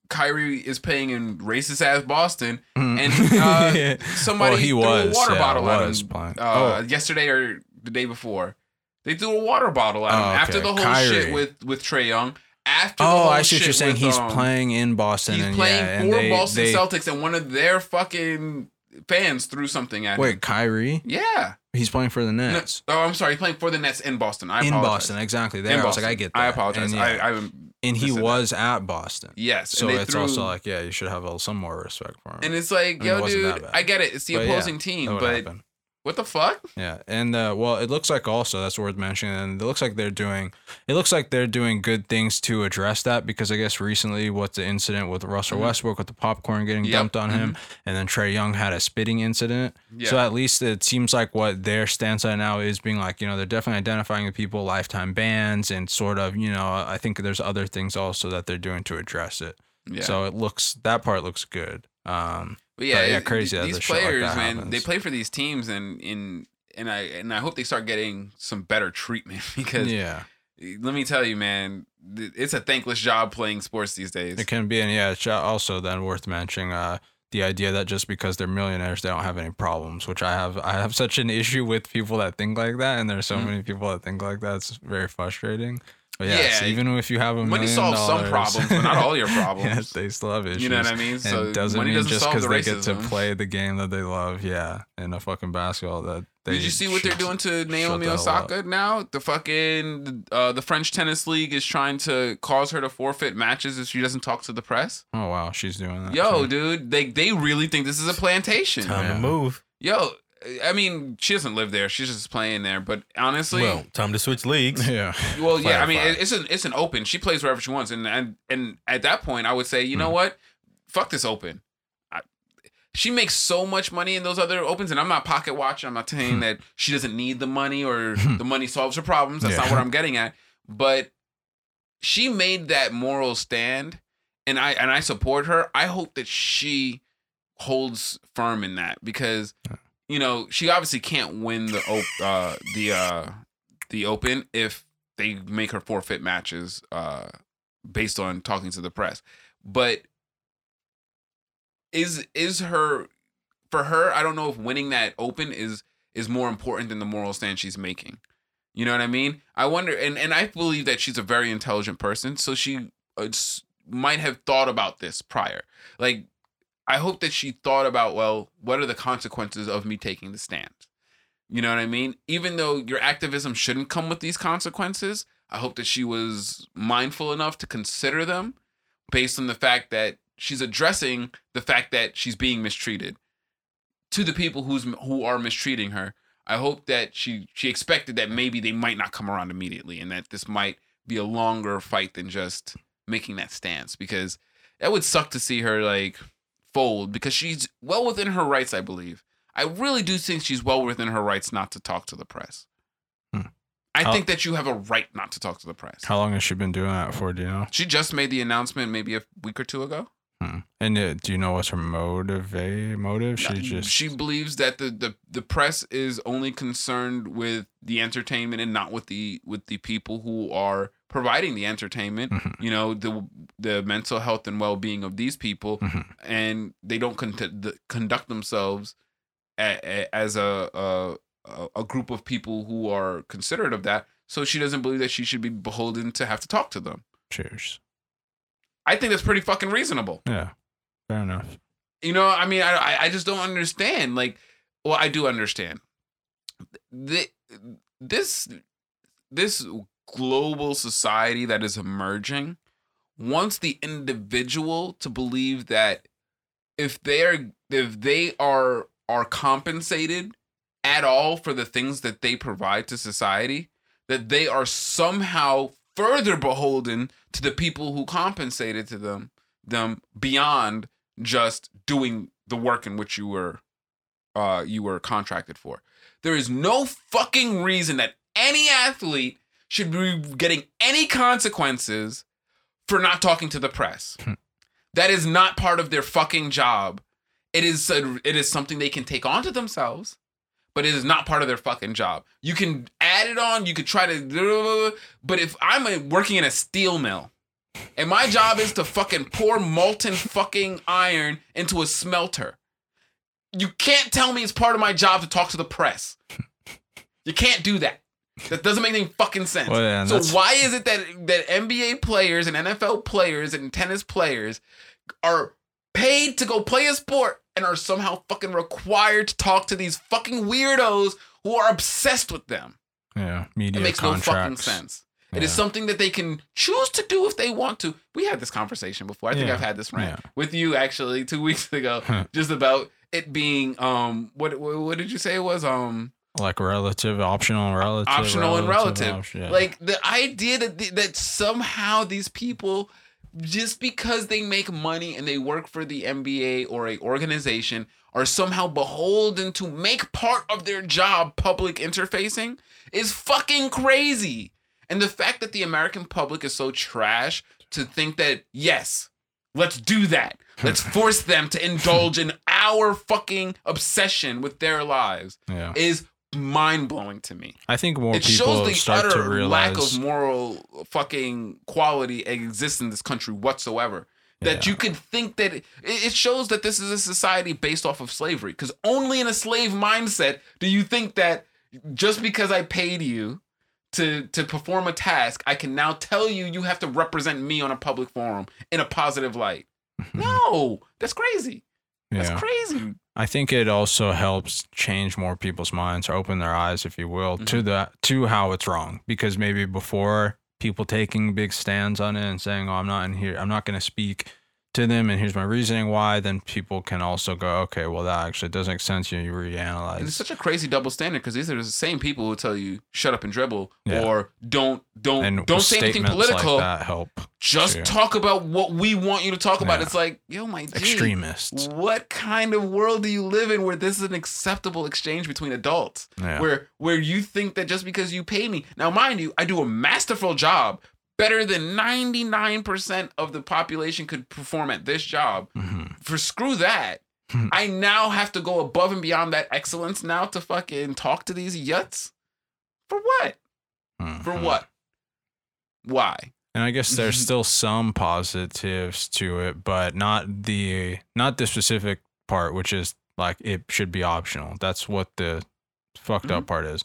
Kyrie is playing in racist ass Boston, Mhm. and uh, somebody well, he threw was a water yeah, bottle at him uh, yesterday or the day before. They threw a water bottle at him Oh, after the whole Kyrie. shit with with Trae Young. After oh, the whole I see what shit you're saying. with, He's um, playing in Boston. He's and, playing yeah, and for they, Boston they, Celtics, and one of their fucking fans threw something at him. Wait, Kyrie? Yeah. He's playing for the No, Nets. oh, I'm sorry. He's playing for the Nets in Boston. I in apologize. Boston, exactly. There, In I was Boston. like, I get that. I apologize. And, yeah, I, I and he was at Boston. yes. So it's threw, also like, yeah, you should have some more respect for him. and it's like, I mean, yo, dude. I get it. It's the But yeah, opposing team, That would but happen. What the fuck? Yeah, and uh, well, it looks like also that's worth mentioning, and it looks like they're doing. It looks like they're doing good things to address that because I guess recently, what's the incident with Russell Mhm. Westbrook with the popcorn getting Yep, dumped on him, and then Trae Young had a spitting incident. Yeah. So at least it seems like what their stance on now is being like, you know, they're definitely identifying the people, lifetime bans, and sort of, you know, I think there's other things also that they're doing to address it. yeah. So it looks that part looks good. Um, But yeah, yeah, crazy These this shit like players, man, happens. they play for these teams, and in and I and I hope they start getting some better treatment because yeah. let me tell you, man, it's a thankless job playing sports these days. It can be, and yeah, it's also then worth mentioning. Uh, the idea that just because they're millionaires they don't have any problems, which I have I have such an issue with people that think like that, and there's so Mhm. many people that think like that. It's very frustrating. But yes, Yeah, even if you have a money million solves some problems, but not all your problems. yes, they still have issues. You know what I mean? And So it doesn't money mean doesn't just solve because the they get to play the game that they love, yeah, in a fucking basketball that they. Did you see what they're doing to Naomi the hell up. Osaka now? The fucking uh, the French tennis league is trying to cause her to forfeit matches if she doesn't talk to the press. Oh wow, she's doing that. Yo, too. dude, they they really think this is a plantation. Time Yeah. to move. Yo, I mean, she doesn't live there. She's just playing there. But honestly, well, time to switch leagues. yeah, Well, yeah, I mean, it- it's an it's an open. She plays wherever she wants, and and and at that point, I would say, you know Hmm. what, fuck this open. I, she makes so much money in those other opens, and I'm not pocket watching. I'm not saying that she doesn't need the money or the money solves her problems. That's not what I'm getting at. But she made that moral stand, and I and I support her. I hope that she holds firm in that because you know she obviously can't win the op- uh the uh the open if they make her forfeit matches uh based on talking to the press. But is is her for her i don't know if winning that open is is more important than the moral stand she's making. You know what i mean? I wonder and and i believe that she's a very intelligent person so she uh, might have thought about this prior. Like i hope that she thought about well what are the consequences of me taking the stand you know what I mean? Even though your activism shouldn't come with these consequences, I hope that she was mindful enough to consider them based on the fact that she's addressing the fact that she's being mistreated to the people who's who are mistreating her. I hope that she she expected that maybe they might not come around immediately and that this might be a longer fight than just making that stance because that would suck to see her like fold because she's well within her rights, I believe. I really do think she's well within her rights not to talk to the press. Hmm. I think that you have a right not to talk to the press. How long has she been doing that for? Do you know? She just made the announcement maybe a week or two ago. Hmm. And uh, do you know what's her motive? Motive? She just she believes that the, the the press is only concerned with the entertainment and not with the with the people who are providing the entertainment. Mhm. You know the the mental health and well being of these people, Mhm. and they don't con- the, conduct themselves a, a, as a, a a- group of people who are considerate of that. So she doesn't believe that she should be beholden to have to talk to them. cheers. I think that's pretty fucking reasonable. Yeah, fair enough. You know, I mean, I I- I just don't understand. Like, well, I do understand. The, this this global society that is emerging wants the individual to believe that if they are if they are are compensated at all for the things that they provide to society, that they are somehow further beholden to the people who compensated to them them beyond just doing the work in which you were uh you were contracted for. There is no fucking reason that any athlete should be getting any consequences for not talking to the press. Hmm. that is not part of their fucking job. It is a, it is something they can take onto themselves, but it is not part of their fucking job. You can add it on, you could try to but if I'm a, working in a steel mill and my job is to fucking pour molten fucking iron into a smelter. You can't tell me it's part of my job to talk to the press. You can't do that. That doesn't make any fucking sense. Well, yeah, so that's- why is it that that NBA players and NFL players and tennis players are paid to go play a sport and are somehow fucking required to talk to these fucking weirdos who are obsessed with them? Yeah, media. It makes no fucking contracts. sense. It is something that they can choose to do if they want to. We had this conversation before. I think Yeah. I've had this rant Yeah. with you actually two weeks ago, just about it being um what what what did you say it was um like relative, optional, relative, optional and relative. option- yeah. Like the idea that th- that somehow these people just because they make money and they work for the NBA or a organization are somehow beholden to make part of their job public interfacing is fucking crazy. And the fact that the American public is so trash to think that yes, let's do that. Let's force them to indulge in our fucking obsession with their lives yeah. is mind blowing to me. I think more it people shows the start to realize. lack of moral fucking quality exists in this country whatsoever. that Yeah. you could think that it, it shows that this is a society based off of slavery because only in a slave mindset do you think that just because i paid you to to perform a task i can now tell you you have to represent me on a public forum in a positive light no that's crazy that's Yeah. crazy I think it also helps change more people's minds or open their eyes, if you will, Mm-hmm. to the to how it's wrong. Because maybe before people taking big stands on it and saying, "Oh, I'm not in here. I'm not going to speak to them," and here's my reasoning why. Then people can also go, "Okay, well, that actually doesn't make sense." You, you And it's such a crazy double standard because these are the same people who tell you shut up and dribble Yeah. or don't don't And don't say anything political. like that help Just too. talk about what we want you to talk about. Yeah. It's like, yo, my G, extremists. What kind of world do you live in where this is an acceptable exchange between adults? Yeah. Where where you think that just because you pay me. Now, mind you, I do a masterful job, better than 99% of the population could perform at this job. Mhm. For screw that. Hmm. I now have to go above and beyond that excellence now to fucking talk to these yuts? For what? For Mhm. what? Why? And I guess there's still some positives to it, but not the not the specific part, which is like it should be optional. That's what the fucked Mm-hmm. up part is.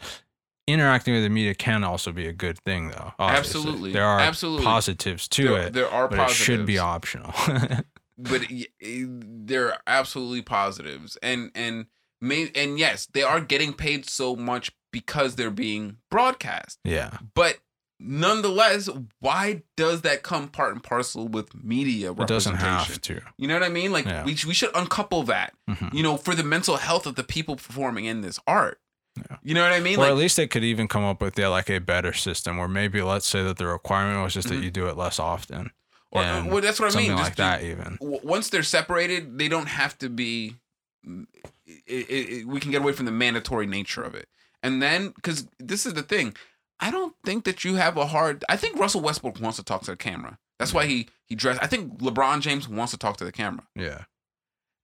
Interacting with the media can also be a good thing, though. obviously. Absolutely. there are Absolutely. positives to there, it, there are but positives. it should be optional. but there are absolutely positives and and may and yes they are getting paid so much because they're being broadcast yeah, but nonetheless why does that come part and parcel with media it doesn't have to. you know what i mean like Yeah. we, we should uncouple that Mhm. you know for the mental health of the people performing in this art Yeah. you know what i mean Or like at least they could even come up with yeah, like a better system where maybe let's say that the requirement was just Mhm. that you do it less often. or, well, that's what i something mean like Just- that even. once they're separated, they don't have to be. It, it, it- we can get away from the mandatory nature of it, and then because this is the thing, I don't think that you have a hard. I think Russell Westbrook wants to talk to the camera. That's why he he dressed. I think LeBron James wants to talk to the camera, Yeah.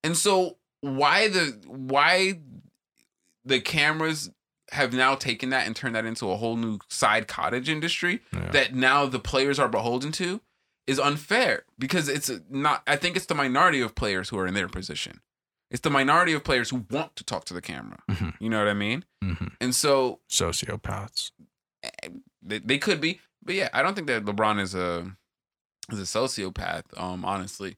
and so why the why the cameras have now taken that and turned that into a whole new side cottage industry yeah. that now the players are beholden to is unfair because it's not I think it's the minority of players who are in their position. It's the minority of players who want to talk to the camera. Mhm. You know what I mean? hmm And so Sociopaths. they, they could be, but yeah, I don't think that LeBron is a is a sociopath. Um, honestly.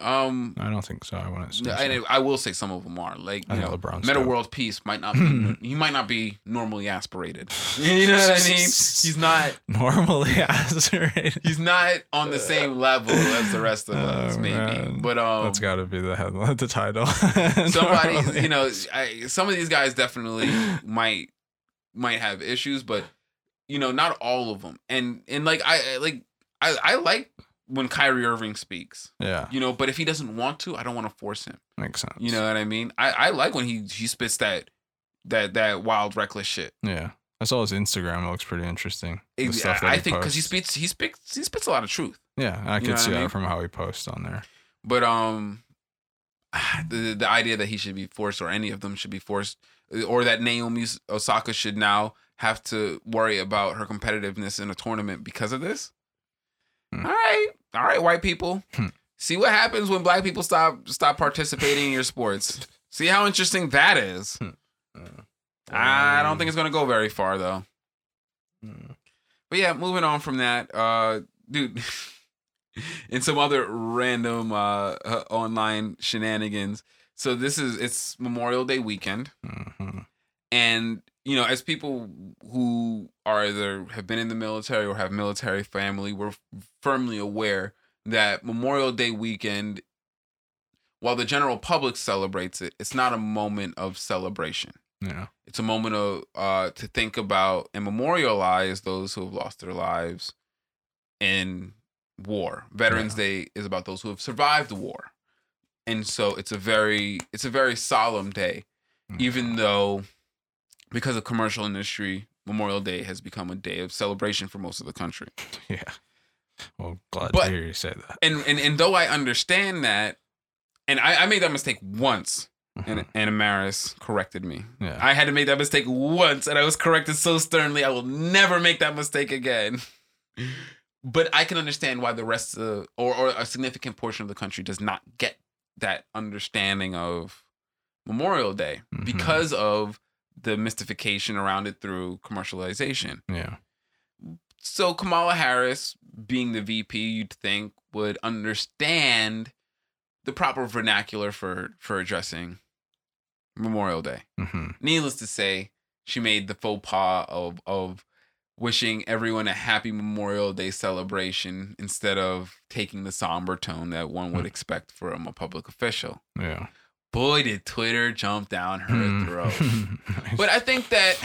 Um, I don't think so. I want to. I, I will say some of them are like I you think know, LeBron's Metta. World Peace might not be he might not be normally aspirated. You know what I mean? He's not normally aspirated. he's not on the same level as the rest of us, Oh, maybe. man. But um, That's got to be the headline, the title. somebody, you know, I, some of these guys definitely might might have issues, but you know, not all of them. And and like I I- like I I like when Kyrie Irving speaks, Yeah, you know, but if he doesn't want to, I don't want to force him. makes sense. You know what I mean? I I like when he he spits that that that wild reckless shit. Yeah, I saw his Instagram. It looks pretty interesting. The Ex- stuff that I think because he speaks, he speaks he spits a lot of truth. Yeah, I You know see I that mean? from how he posts on there. But um, the the idea that he should be forced, or any of them should be forced, or that Naomi Osaka should now have to worry about her competitiveness in a tournament because of this. Hmm. All right, all right, white people. Hmm. See what happens when black people stop stop participating in your sports. See how interesting that is. Uh, I don't think it's gonna go very far though. But yeah, moving on from that, uh, dude, and some other random uh, uh, online shenanigans. So this is it's Memorial Day weekend, Mhm. and you know, as people who are either have been in the military or have military family, we're firmly aware that Memorial Day weekend, while the general public celebrates it, it's not a moment of celebration Yeah, it's a moment of uh to think about and memorialize those who have lost their lives in war. Veterans Yeah. Day is about those who have survived the war. And so it's a very it's a very solemn day Mm. even though because of commercial industry Memorial Day has become a day of celebration for most of the country. yeah. Well, glad But- to hear you say that. And and and though I understand that and I, I made that mistake once and Mhm. Anna Maris corrected me. yeah, I had to make that mistake once and I was corrected so sternly. I will never make that mistake again. but I can understand why the rest of or, or a significant portion of the country does not get that understanding of Memorial Day Mhm. because of the mystification around it through commercialization. Yeah. So Kamala Harris, being the VP, you'd think would understand the proper vernacular for for addressing Memorial Day. hmm Needless to say, she made the faux pas of of wishing everyone a happy Memorial Day celebration instead of taking the somber tone that one would Hmm. expect from a public official. Yeah. Boy, did Twitter jump down her Mm. throat. Nice. But I think that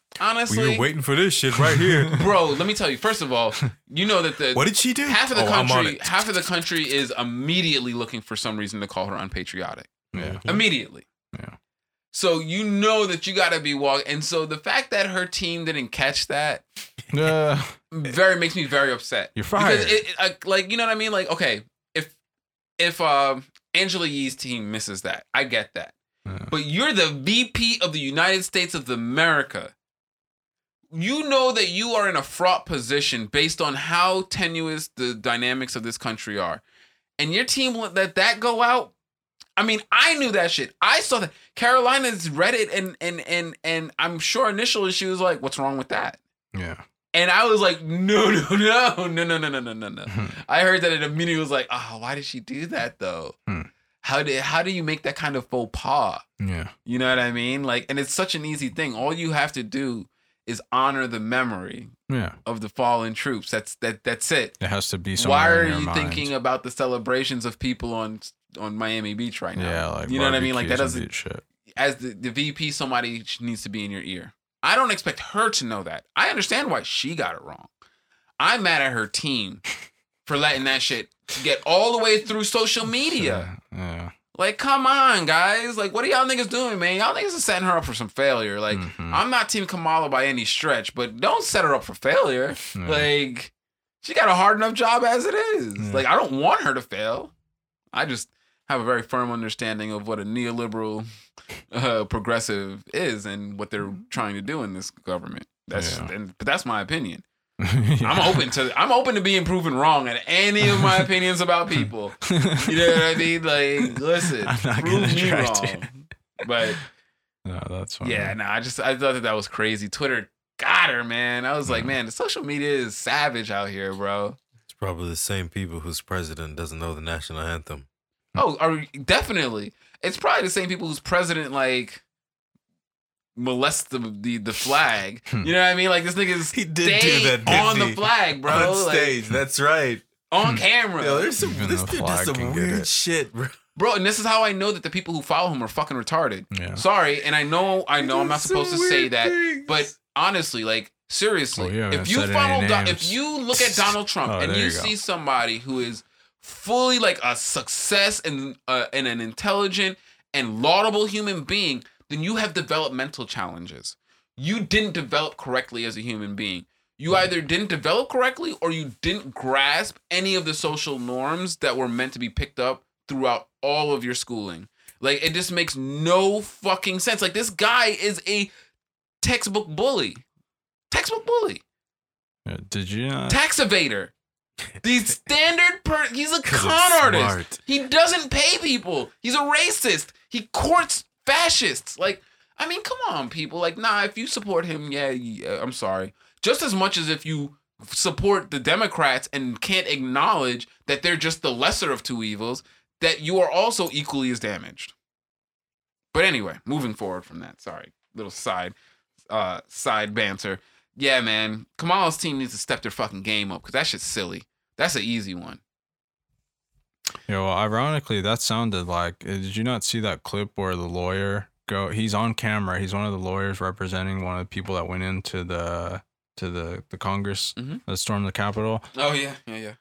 honestly, we were waiting for this shit right here. bro, let me tell you. First of all, you know that the what did she do? half of the Oh, country, half of the country is immediately looking for some reason to call her unpatriotic. yeah. Immediately. Yeah. So you know that you got to be walking, and so the fact that her team didn't catch that Uh, very makes me very upset. You're fired. Because it, it, I- like you know what I mean. Like okay, if if um Angela Yee's team misses that, I get that. Yeah. But you're the VP of the United States of America. You know that you are in a fraught position based on how tenuous the dynamics of this country are. And your team let that, go out. I mean, I knew that shit. I saw that. Carolina's read it and and and and I'm sure initially she was like, what's wrong with that? yeah. And I was like, no, no, no, no, no, no, no, no, no, no. I heard that in a minute, immediately was like, oh, why did she do that though? Hmm. How did how do you make that kind of faux pas? yeah. You know what I mean? Like, and it's such an easy thing. All you have to do is honor the memory Yeah. of the fallen troops. That's that. That's it. It has to be Why are you mind. thinking about the celebrations of people on on Miami Beach right now? Yeah, like you know what I mean? Like that doesn't. and beat shit. As the, the VP, somebody needs to be in your ear. I don't expect her to know that. I understand why she got it wrong. I'm mad at her team for letting that shit get all the way through social media. Yeah. Like, come on, guys. Like, what are y'all niggas doing, man? Y'all niggas are setting her up for some failure. Like, Mhm. I'm not Team Kamala by any stretch, but don't set her up for failure. Yeah. Like, she got a hard enough job as it is. Yeah. Like, I don't want her to fail. I just have a very firm understanding of what a neoliberal uh, progressive is and what they're trying to do in this government. That's Yeah. and, but that's my opinion. I'm open to I'm open to being proven wrong at any of my opinions about people. You know what I mean? Like, listen, I'm not prove me wrong. But no, that's fine. yeah, no, I just I thought that that was crazy. Twitter got her, man. I was like, man, the social media is savage out here, bro. It's probably the same people whose president doesn't know the national anthem. Oh, are, definitely. It's probably the same people whose president like molests the the, the flag. Hmm. You know what I mean? Like this nigga's He did do that, on the flag, bro. On Like, stage, that's right. on camera. Yo, there's some Even this the dude does some weird shit, bro. Bro, and this is how I know that the people who follow him are fucking retarded. Yeah. Sorry, and I know I know I'm not supposed to say that, things. but honestly, like seriously, Well, you haven't if you follow, Don- if you look at Donald Trump Oh, and you, you see somebody who is fully like a success and uh, and an intelligent and laudable human being, then you have developmental challenges. You didn't develop correctly as a human being. You either didn't develop correctly or you didn't grasp any of the social norms that were meant to be picked up throughout all of your schooling. Like it just makes no fucking sense. Like this guy is a textbook bully. Textbook bully. Uh, did you not? Tax evader. The standard per he's a con artist. smart. He doesn't pay people. He's a racist. He courts fascists. Like, I mean, come on, people. Like, nah, if you support him, yeah, yeah I'm sorry. Just as much as if you support the Democrats and can't acknowledge that they're just the lesser of two evils, that you are also equally as damaged. But anyway, moving forward from that, sorry, little side uh side banter. Yeah, man, Kamala's team needs to step their fucking game up because that shit's silly. That's an easy one. Yeah, well, ironically, that sounded like. uh, Did you not see that clip where the lawyer go? He's on camera. He's one of the lawyers representing one of the people that went into the to the the Congress Mhm. that stormed the Capitol. Oh yeah, yeah, yeah.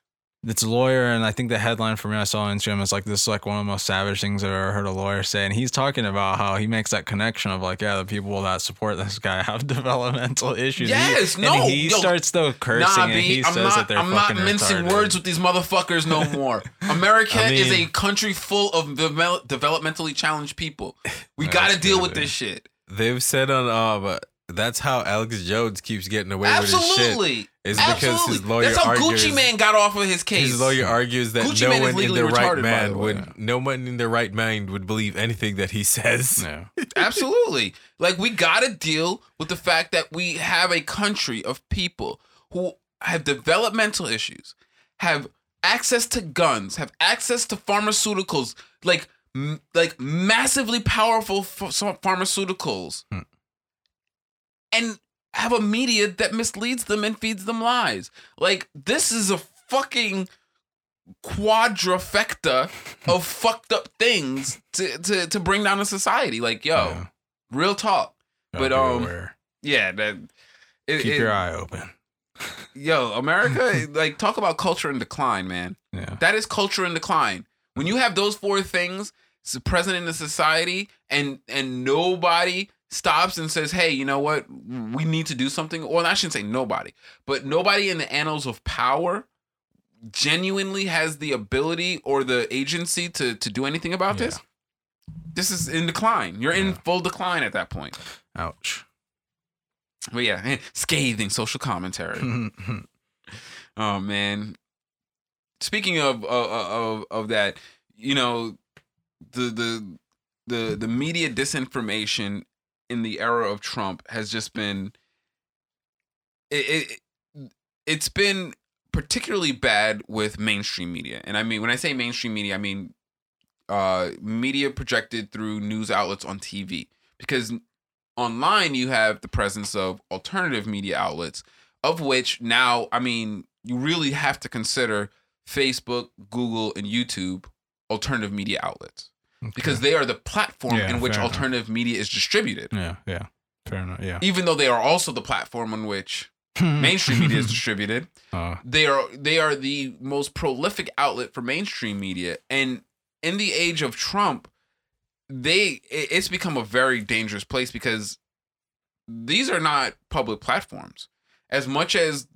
It's a lawyer, and I think the headline for me I saw on Instagram is like this is like one of the most savage things I've ever heard a lawyer say. And he's talking about how he makes that connection of like, yeah, the people that support this guy have developmental issues. He- Yes, and no, he yo, starts though cursing Nah, and he B, I'm says not. that they're I'm not mincing retarded. words with these motherfuckers no more. America I is a country full of devel- developmentally challenged people. We got to that's deal with this shit. They've said on uh, but that's how Alex Jones keeps getting away with his shit. Absolutely. It's because his lawyer That's how argues. Gucci Mane got off of his case. His lawyer argues that Gucci no Mane is one in legally their right retarded, by the way. would, no one in their right mind would believe anything that he says. Yeah. Absolutely. Like we got to deal with the fact that we have a country of people who have developmental issues, have access to guns, have access to pharmaceuticals, like m- like massively powerful ph- pharmaceuticals. Hmm. And have a media that misleads them and feeds them lies. Like this is a fucking quadrifecta of fucked up things to, to to bring down a society. Like, yo, Yeah. real talk. Gotta But, um, aware. Yeah, that it, keep it- your eye open. yo, America, like talk about culture in decline, man. Yeah. That is culture in decline. When you have those four things present in the society and and nobody stops and says, "Hey, you know what? We need to do something." Well, I shouldn't say nobody, but nobody in the annals of power genuinely has the ability or the agency to to do anything about Yeah. this. This is in decline. You're in full decline at that point. Ouch. But yeah, eh, scathing social commentary. Oh man. Speaking of of of, of that, you know, the the the the media disinformation in the era of Trump has just been it, it it's been particularly bad with mainstream media. And I mean when I say mainstream media, I mean uh media projected through news outlets on TV because online you have the presence of alternative media outlets of which now I mean you really have to consider Facebook, Google, and YouTube alternative media outlets because they are the platform Yeah, in which fair enough. alternative media is distributed. yeah, yeah. Fair enough. Yeah. Even though they are also the platform on which mainstream media is distributed, Uh, they are they are the most prolific outlet for mainstream media. And in the age of Trump, they it- it's become a very dangerous place because these are not public platforms. As much as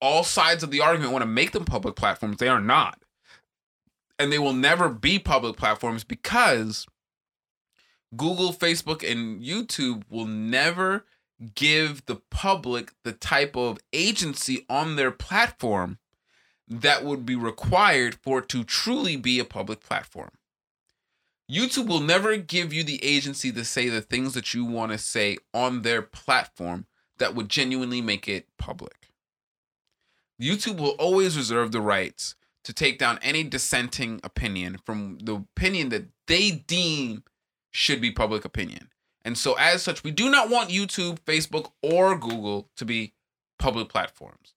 all sides of the argument want to make them public platforms, they are not. And they will never be public platforms because Google, Facebook, and YouTube will never give the public the type of agency on their platform that would be required for it to truly be a public platform. YouTube will never give you the agency to say the things that you want to say on their platform that would genuinely make it public. YouTube will always reserve the rights to take down any dissenting opinion from the opinion that they deem should be public opinion. And so, as such, we do not want YouTube, Facebook, or Google to be public platforms.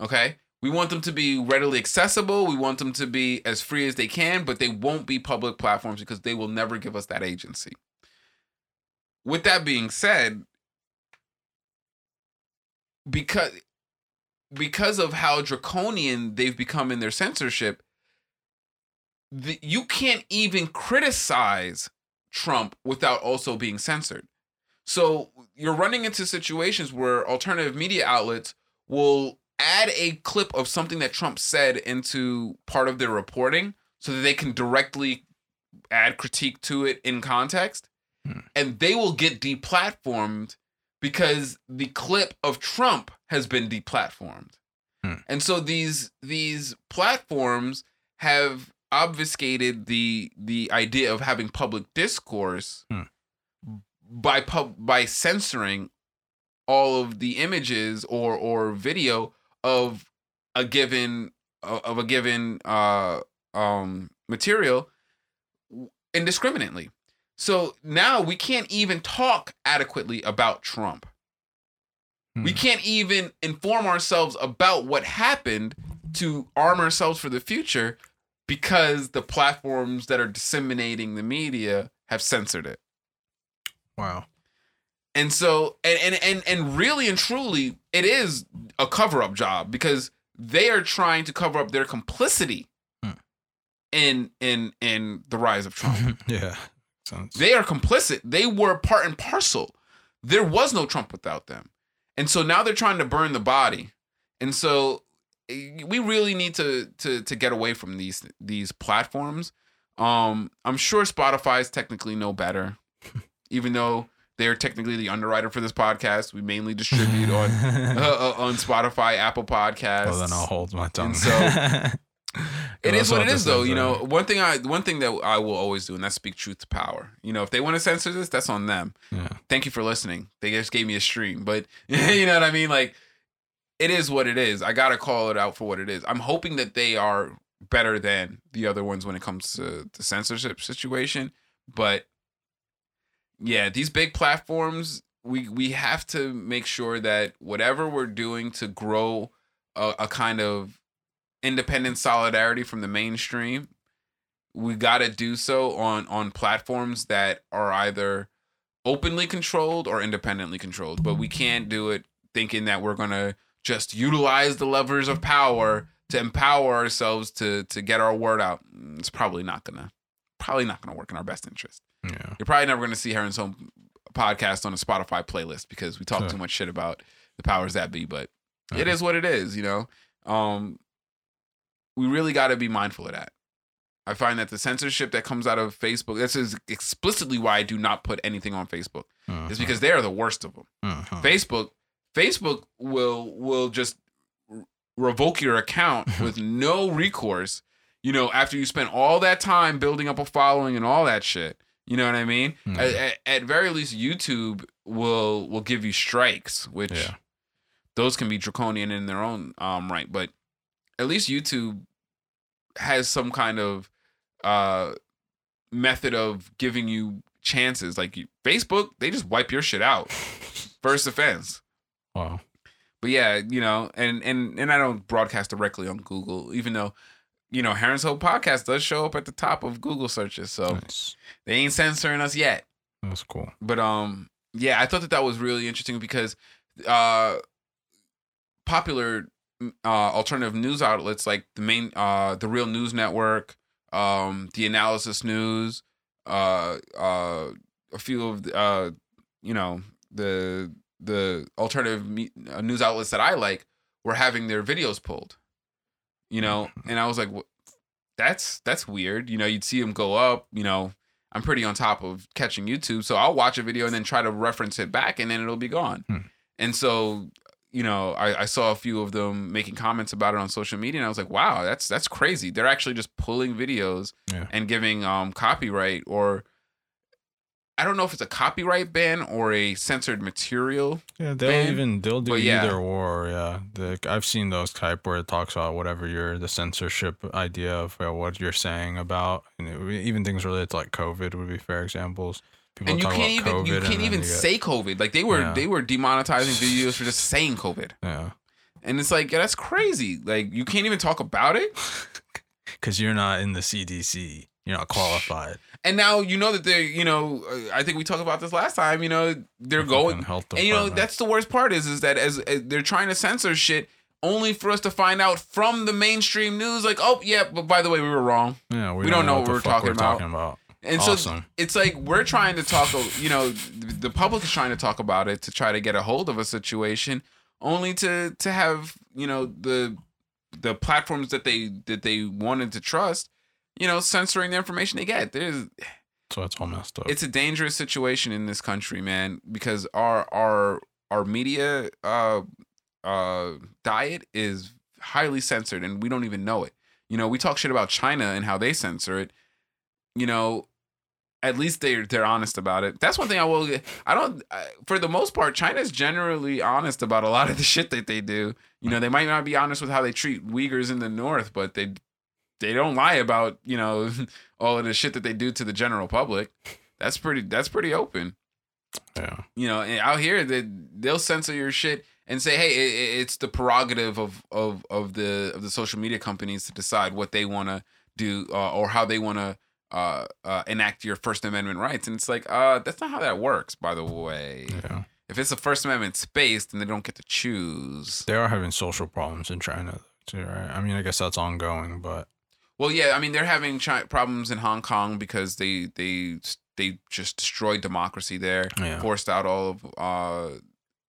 Okay? We want them to be readily accessible. We want them to be as free as they can, but they won't be public platforms because they will never give us that agency. With that being said, because because of how draconian they've become in their censorship, the, you can't even criticize Trump without also being censored. So you're running into situations where alternative media outlets will add a clip of something that Trump said into part of their reporting so that they can directly add critique to it in context. Hmm. And they will get deplatformed because the clip of Trump has been deplatformed. Hmm. And so these these platforms have obfuscated the the idea of having public discourse Hmm. by pub by censoring all of the images or or video of a given of a given uh um material indiscriminately. So now we can't even talk adequately about Trump. We Hmm. can't even inform ourselves about what happened to arm ourselves for the future because the platforms that are disseminating the media have censored it. wow. And so and and and, and really and truly it is a cover-up job because they are trying to cover up their complicity Hmm. in in in the rise of Trump. yeah. Sounds. They are complicit. They were part and parcel. There was no Trump without them. And so now they're trying to burn the body. And so eh, we really need to to to get away from these these platforms. Um I'm sure Spotify is technically no better. Even though They're technically the underwriter for this podcast. We mainly distribute on uh, uh, on Spotify, Apple Podcasts. well, then I'll hold my tongue. so- It is what it is, though. You know, one thing I one thing that I will always do, and that's speak truth to power. You know, if they want to censor this, that's on them. Yeah. Thank you for listening. They just gave me a stream, but you know what I mean. Like, it is what it is. I gotta call it out for what it is. I'm hoping that they are better than the other ones when it comes to the censorship situation. But yeah, these big platforms, we we have to make sure that whatever we're doing to grow a, a kind of independent solidarity from the mainstream, we got to do so on on platforms that are either openly controlled or independently controlled. But we can't do it thinking that we're gonna just utilize the levers of power to empower ourselves to to get our word out. It's probably not gonna probably not gonna work in our best interest. Yeah. You're probably never gonna see Heron's Home podcast on a Spotify playlist because we talk too much shit about the powers that be. But it Yeah. is what it is, you know. Um, we really got to be mindful of that. I find that the censorship that comes out of Facebook, this is explicitly why I do not put anything on Facebook, is Mhm. because they are the worst of them. Mhm. Facebook, Facebook will will just revoke your account with no recourse. You know, after you spend all that time building up a following and all that shit. You know what I mean? Mhm. At, at, at very least, YouTube will will give you strikes, which Yeah. those can be draconian in their own um right but at least youtube has some kind of uh method of giving you chances like you- facebook they just wipe your shit out first offense Wow. but yeah you know and and and i don't broadcast directly on google even though you know Heron's Hope podcast does show up at the top of google searches so Nice. they ain't censoring us yet That's cool. but um yeah i thought that that was really interesting because uh popular uh alternative news outlets like the main uh the real news network um the analysis news uh uh a few of the, uh you know the the alternative me- uh, news outlets that i like were having their videos pulled you know and i was like "What- that's that's weird you know you'd see them go up you know I'm pretty on top of catching YouTube, so I'll watch a video and then try to reference it back, and then it'll be gone. Hmm. And so, you know, I, I saw a few of them making comments about it on social media, and I was like, wow, that's that's crazy. They're actually just pulling videos Yeah. and giving um copyright or I don't know if it's a copyright ban or a censored material. Yeah, they'll ban, even they'll do yeah. either or. Yeah, the, I've seen those type where it talks about whatever your the censorship idea of uh, what you're saying about, and it, even things related to like COVID would be fair examples. People and you can't even you can't even you get- say COVID. Like they were Yeah. they were demonetizing videos for just saying COVID. yeah, And it's like, yeah, that's crazy. Like you can't even talk about it. because you're not in the CDC, you're not qualified. And now you know that they're, you know, uh, I think we talked about this last time. You know, they're going, Fucking health and you know that's the worst part is, is that as, as they're trying to censor shit, only for us to find out from the mainstream news, like, oh yeah, but by the way, we were wrong. yeah, we, we don't know what the we're talking about. about. And so it's like we're trying to talk, you know, the public is trying to talk about it to try to get a hold of a situation, only to to have you know the the platforms that they that they wanted to trust, you know, censoring the information they get. There's So that's all messed up. it's a dangerous situation in this country, man, because our our our media uh uh diet is highly censored and we don't even know it. You know, we talk shit about China and how they censor it. You know, at least they're they're honest about it. That's one thing I will. I don't. I, for the most part, China's generally honest about a lot of the shit that they do. You know, they might not be honest with how they treat Uyghurs in the north, but they they don't lie about you know all of the shit that they do to the general public. That's pretty. That's pretty open. yeah, You know, and out here they they'll censor your shit and say, hey, it- it's the prerogative of of of the of the social media companies to decide what they want to do uh, or how they want to uh, uh, enact your First Amendment rights. And it's like, uh, that's not how that works. By the way, yeah. if it's a First Amendment space, then they don't get to choose. They are having social problems in China too, right? I mean, I guess that's ongoing, but Well, yeah, I mean they're having chi- problems in Hong Kong because they they they just destroyed democracy there, Yeah. forced out all of uh,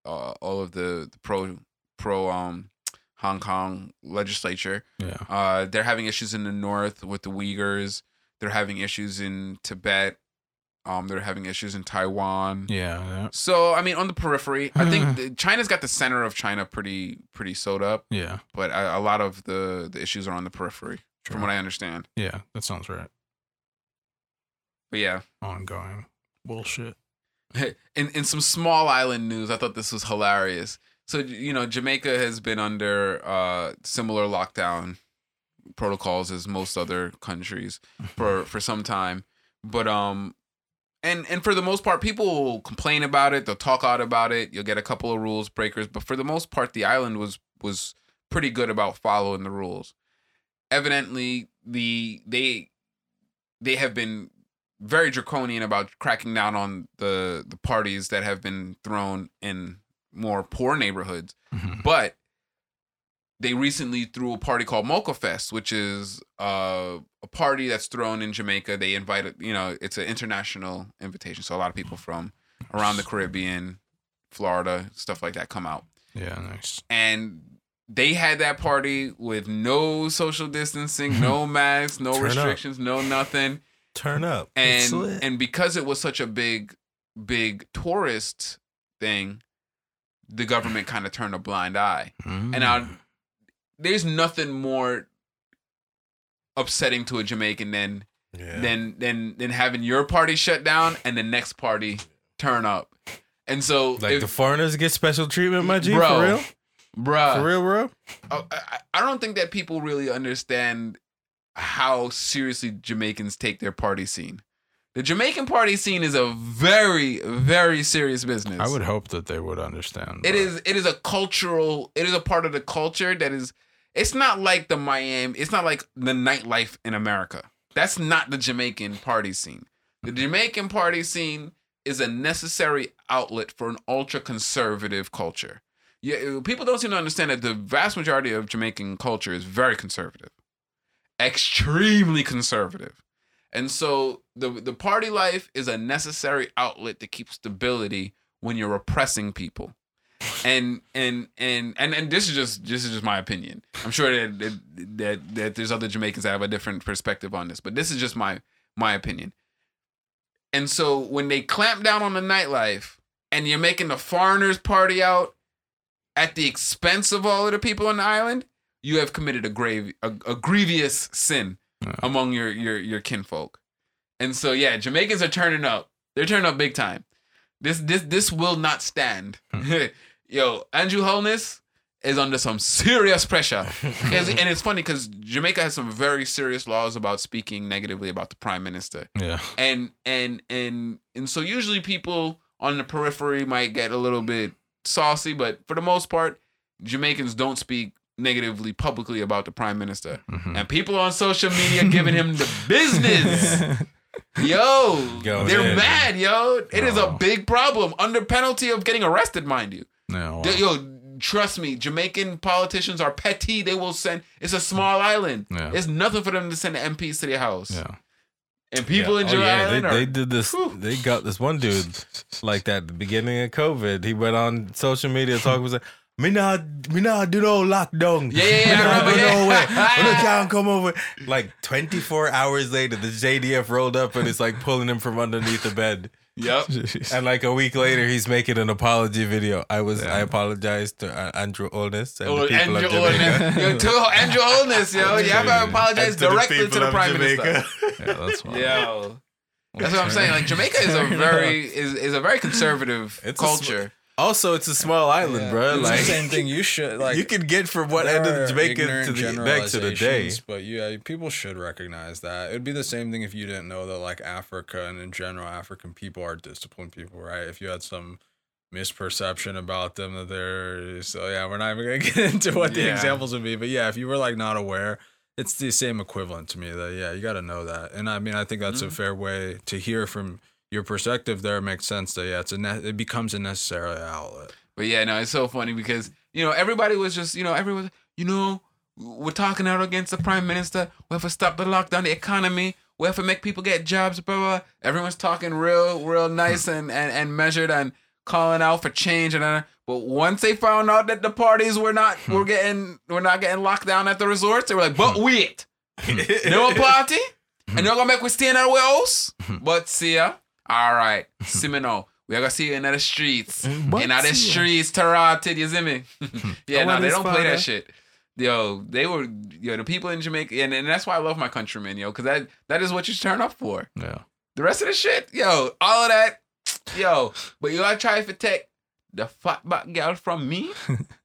uh all of the, the pro pro um Hong Kong legislature. yeah, Uh, they're having issues in the north with the Uyghurs. They're having issues in Tibet. Um, they're having issues in Taiwan. Yeah, yeah, So I mean, on the periphery, I think the- China's got the center of China pretty pretty sewed up, yeah, but a, a lot of the the issues are on the periphery, Sure. from what I understand. yeah. That sounds right. But yeah, Ongoing bullshit. in in some small island news, I thought this was hilarious. So you know, Jamaica has been under uh, similar lockdown protocols as most other countries for for some time, but um, and and for the most part, people will complain about it. They'll talk out about it. You'll get a couple of rules breakers, but for the most part, the island was was pretty good about following the rules. Evidently, the they they have been very draconian about cracking down on the the parties that have been thrown in more poor neighborhoods. Mhm. But they recently threw a party called Mocha Fest, which is uh, a party that's thrown in Jamaica. They invited, you know, it's an international invitation, so a lot of people from around the Caribbean, Florida, stuff like that come out, Yeah, nice. and they had that party with no social distancing, no masks, no Turn up. restrictions, no nothing Turn up. And and because it was such a big big tourist thing the government kind of turned a blind eye Mm. and now there's nothing more upsetting to a jamaican than yeah. than than than having your party shut down and the next party turn up and so like if, the foreigners get special treatment, my G. Bro. For real? bruh For real, bro? Oh, I, I- I don't think that people really understand how seriously Jamaicans take their party scene. The Jamaican party scene is a very, very serious business. I would hope that they would understand. It but- is. It is a cultural. It is a part of the culture that is. It's not like the Miami. It's not like the nightlife in America. That's not the Jamaican party scene. The Jamaican party scene is a necessary outlet for an ultra conservative culture. Yeah, people don't seem to understand that the vast majority of Jamaican culture is very conservative, extremely conservative, and so the the party life is a necessary outlet to keep stability when you're oppressing people. And and and and and this is just this is just my opinion. I'm sure that that that, that there's other Jamaicans that have a different perspective on this, but this is just my my opinion. And so when they clamp down on the nightlife and you're making the foreigners party out at the expense of all of the people on the island, you have committed a grave a, a grievous sin Yeah. among your your your kinfolk. And so yeah, Jamaicans are turning up. They're turning up big time. This this this will not stand. Hmm. Yo, Andrew Holness is under some serious pressure. and it's funny because Jamaica has some very serious laws about speaking negatively about the prime minister Yeah. and and and and so usually people on the periphery might get a little bit saucy but for the most part jamaicans don't speak negatively publicly about the prime minister Mhm. and people on social media giving him the business yo Go they're ahead. mad yo It is a Oh. big problem under penalty of getting arrested mind you No, well, They- yo trust me jamaican politicians are petty they will send it's a small island Yeah. it's nothing for them to send the mps to their house yeah. and people in oh, Jamaica yeah, Island they, are they did this. Whew. They got this one dude like that at the beginning of COVID. He went on social media talking was like, "Me not, me not do no lockdown. Yeah, yeah, yeah, Me I not remember, go yeah. nowhere. Me no can't come over." Like 24 hours later, the JDF rolled up and it's like pulling him from underneath the bed. Yep. And like a week later, he's making an apology video. I was, Yeah. I apologize to uh, Andrew Olness and Oh, the people Andrew of Jamaica. Holness. Yo, to Andrew Holness, yo. You have to apologize And to the directly to the prime Jamaica. minister. yeah, that's fine. Yo. That's what I'm saying. Like Jamaica is a very is, is a very conservative It's a sm- culture. Also, it's a small island, bro. It's Like the same thing. You should like. you can get from one end of there the are Jamaica to the back to the day. But yeah, people should recognize that. It'd be the same thing if you didn't know that like Africa and in general African people are disciplined people, right? If you had some misperception about them that they're so yeah, we're not even gonna get into what the Yeah. examples would be. But yeah, if you were like not aware, it's the same equivalent to me that yeah, you gotta know that. And I mean I think that's a mm. fair way to hear from your perspective there. Makes sense that yeah, it's a ne- it becomes a necessary outlet. But yeah, no, it's so funny because you know everybody was just you know everyone you know we're talking out against the prime minister. We have to stop the lockdown, the economy. We have to make people get jobs. Blah blah. blah. Everyone's talking real, real nice hmm. and, and and measured and calling out for change and. Uh, but once they found out that the parties were not hmm. were getting we're not getting locked down at the resorts, they were like, "But hmm. wait, no party, and you're gonna make we stay in our house." But see ya, All right, Simino, we are gonna see you in the streets. What? In the streets, Tarotted, you see me? yeah, no, they don't play that shit. Yo, they were yo, the people in Jamaica, and, and that's why I love my countrymen, yo, because that that is what you turn up for. Yeah. The rest of the shit, yo, all of that, yo, but you gotta try to take the fat back girl from me.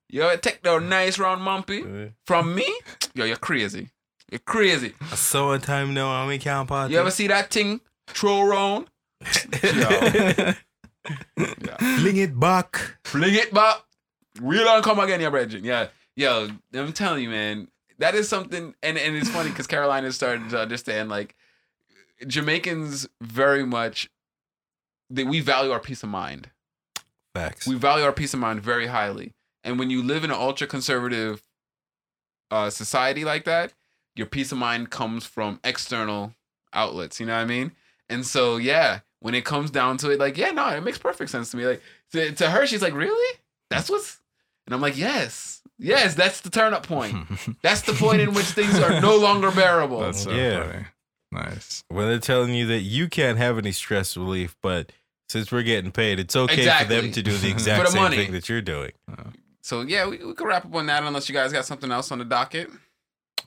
You gotta take the nice round mumpy from me. Yo, you're crazy. You're crazy. Summertime now, I mean, can't party. You ever see that thing throw around? Yeah. Fling it back. Fling it back. We don't come again, yeah, brethren. Yeah. Yo, I'm telling you, man, that is something and, and it's funny because Carolina started to understand like Jamaicans very much that we value our peace of mind. Facts. We value our peace of mind very highly. And when you live in an ultra conservative uh, society like that, your peace of mind comes from external outlets. You know what I mean? And so, yeah, when it comes down to it, like, yeah, no, it makes perfect sense to me. Like, to, to her, she's like, really? That's what's. And I'm like, yes, yes, that's the turn up point. That's the point in which things are no longer bearable. That's so Yeah. funny. Nice. when they're telling you that you can't have any stress relief, but since we're getting paid, it's okay for them to do the exact the same money. thing that you're doing. so, yeah, we, we could wrap up on that unless you guys got something else on the docket.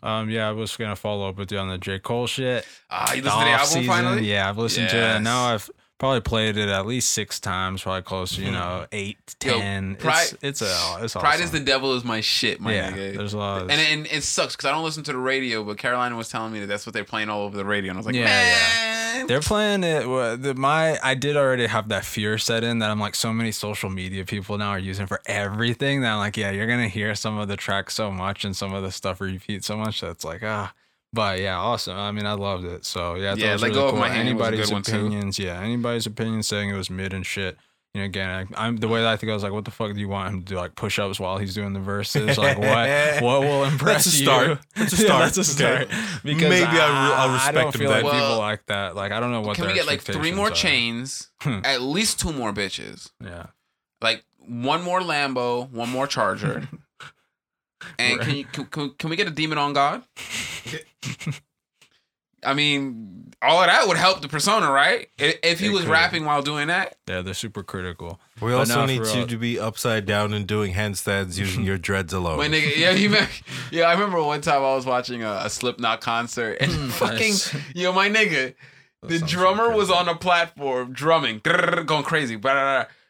Um, yeah, I was gonna follow up with you on the J. Cole shit. Ah, you listened to the album Off-season, finally? Yeah, I've listened to it. Now I've probably played it at least six times, probably close to, you know, eight, ten. Yo. Pride- it's it's a it's Pride is the devil is my shit, my yeah. nigga. There's a lot And, and it sucks because I don't listen to the radio, but Carolina was telling me that that's what they're playing all over the radio, and I was like, Yeah, man, They're playing it. well, The, my I did already have that fear set in that I'm like so many social media people now are using for everything that I'm like, yeah, you're gonna hear some of the tracks so much and some of the stuff repeat so much that's like ah. But yeah, awesome. I mean, I loved it. So yeah, I Yeah, Let really Go of cool. My Hand anybody's good one, too. opinions, yeah, anybody's opinion saying it was mid and shit. You know, again, I, I'm the way that I think I was like, what the fuck do you want him to do? Like push ups while he's doing the verses? Like what? What will impress That's a you? start. That's a Yeah, start. that's a start. Okay. Because Maybe I'll re- I'll I respect don't feel like people like that. Like I don't know what. can we get like three more expectations chains, at least two more bitches. Yeah. like one more Lambo, one more Charger, and can you can, can, can we get a demon on God? I mean, all of that would help the persona, right? If, if he It was could. rapping while doing that, Yeah, they're super critical. We But also no, need you real. to be upside down and doing handstands using your dreads alone. My nigga, yeah, you remember, yeah, I remember one time I was watching a, a Slipknot concert and hmm. fucking, Nice. yo, my nigga, the drummer so was on a platform drumming, going crazy.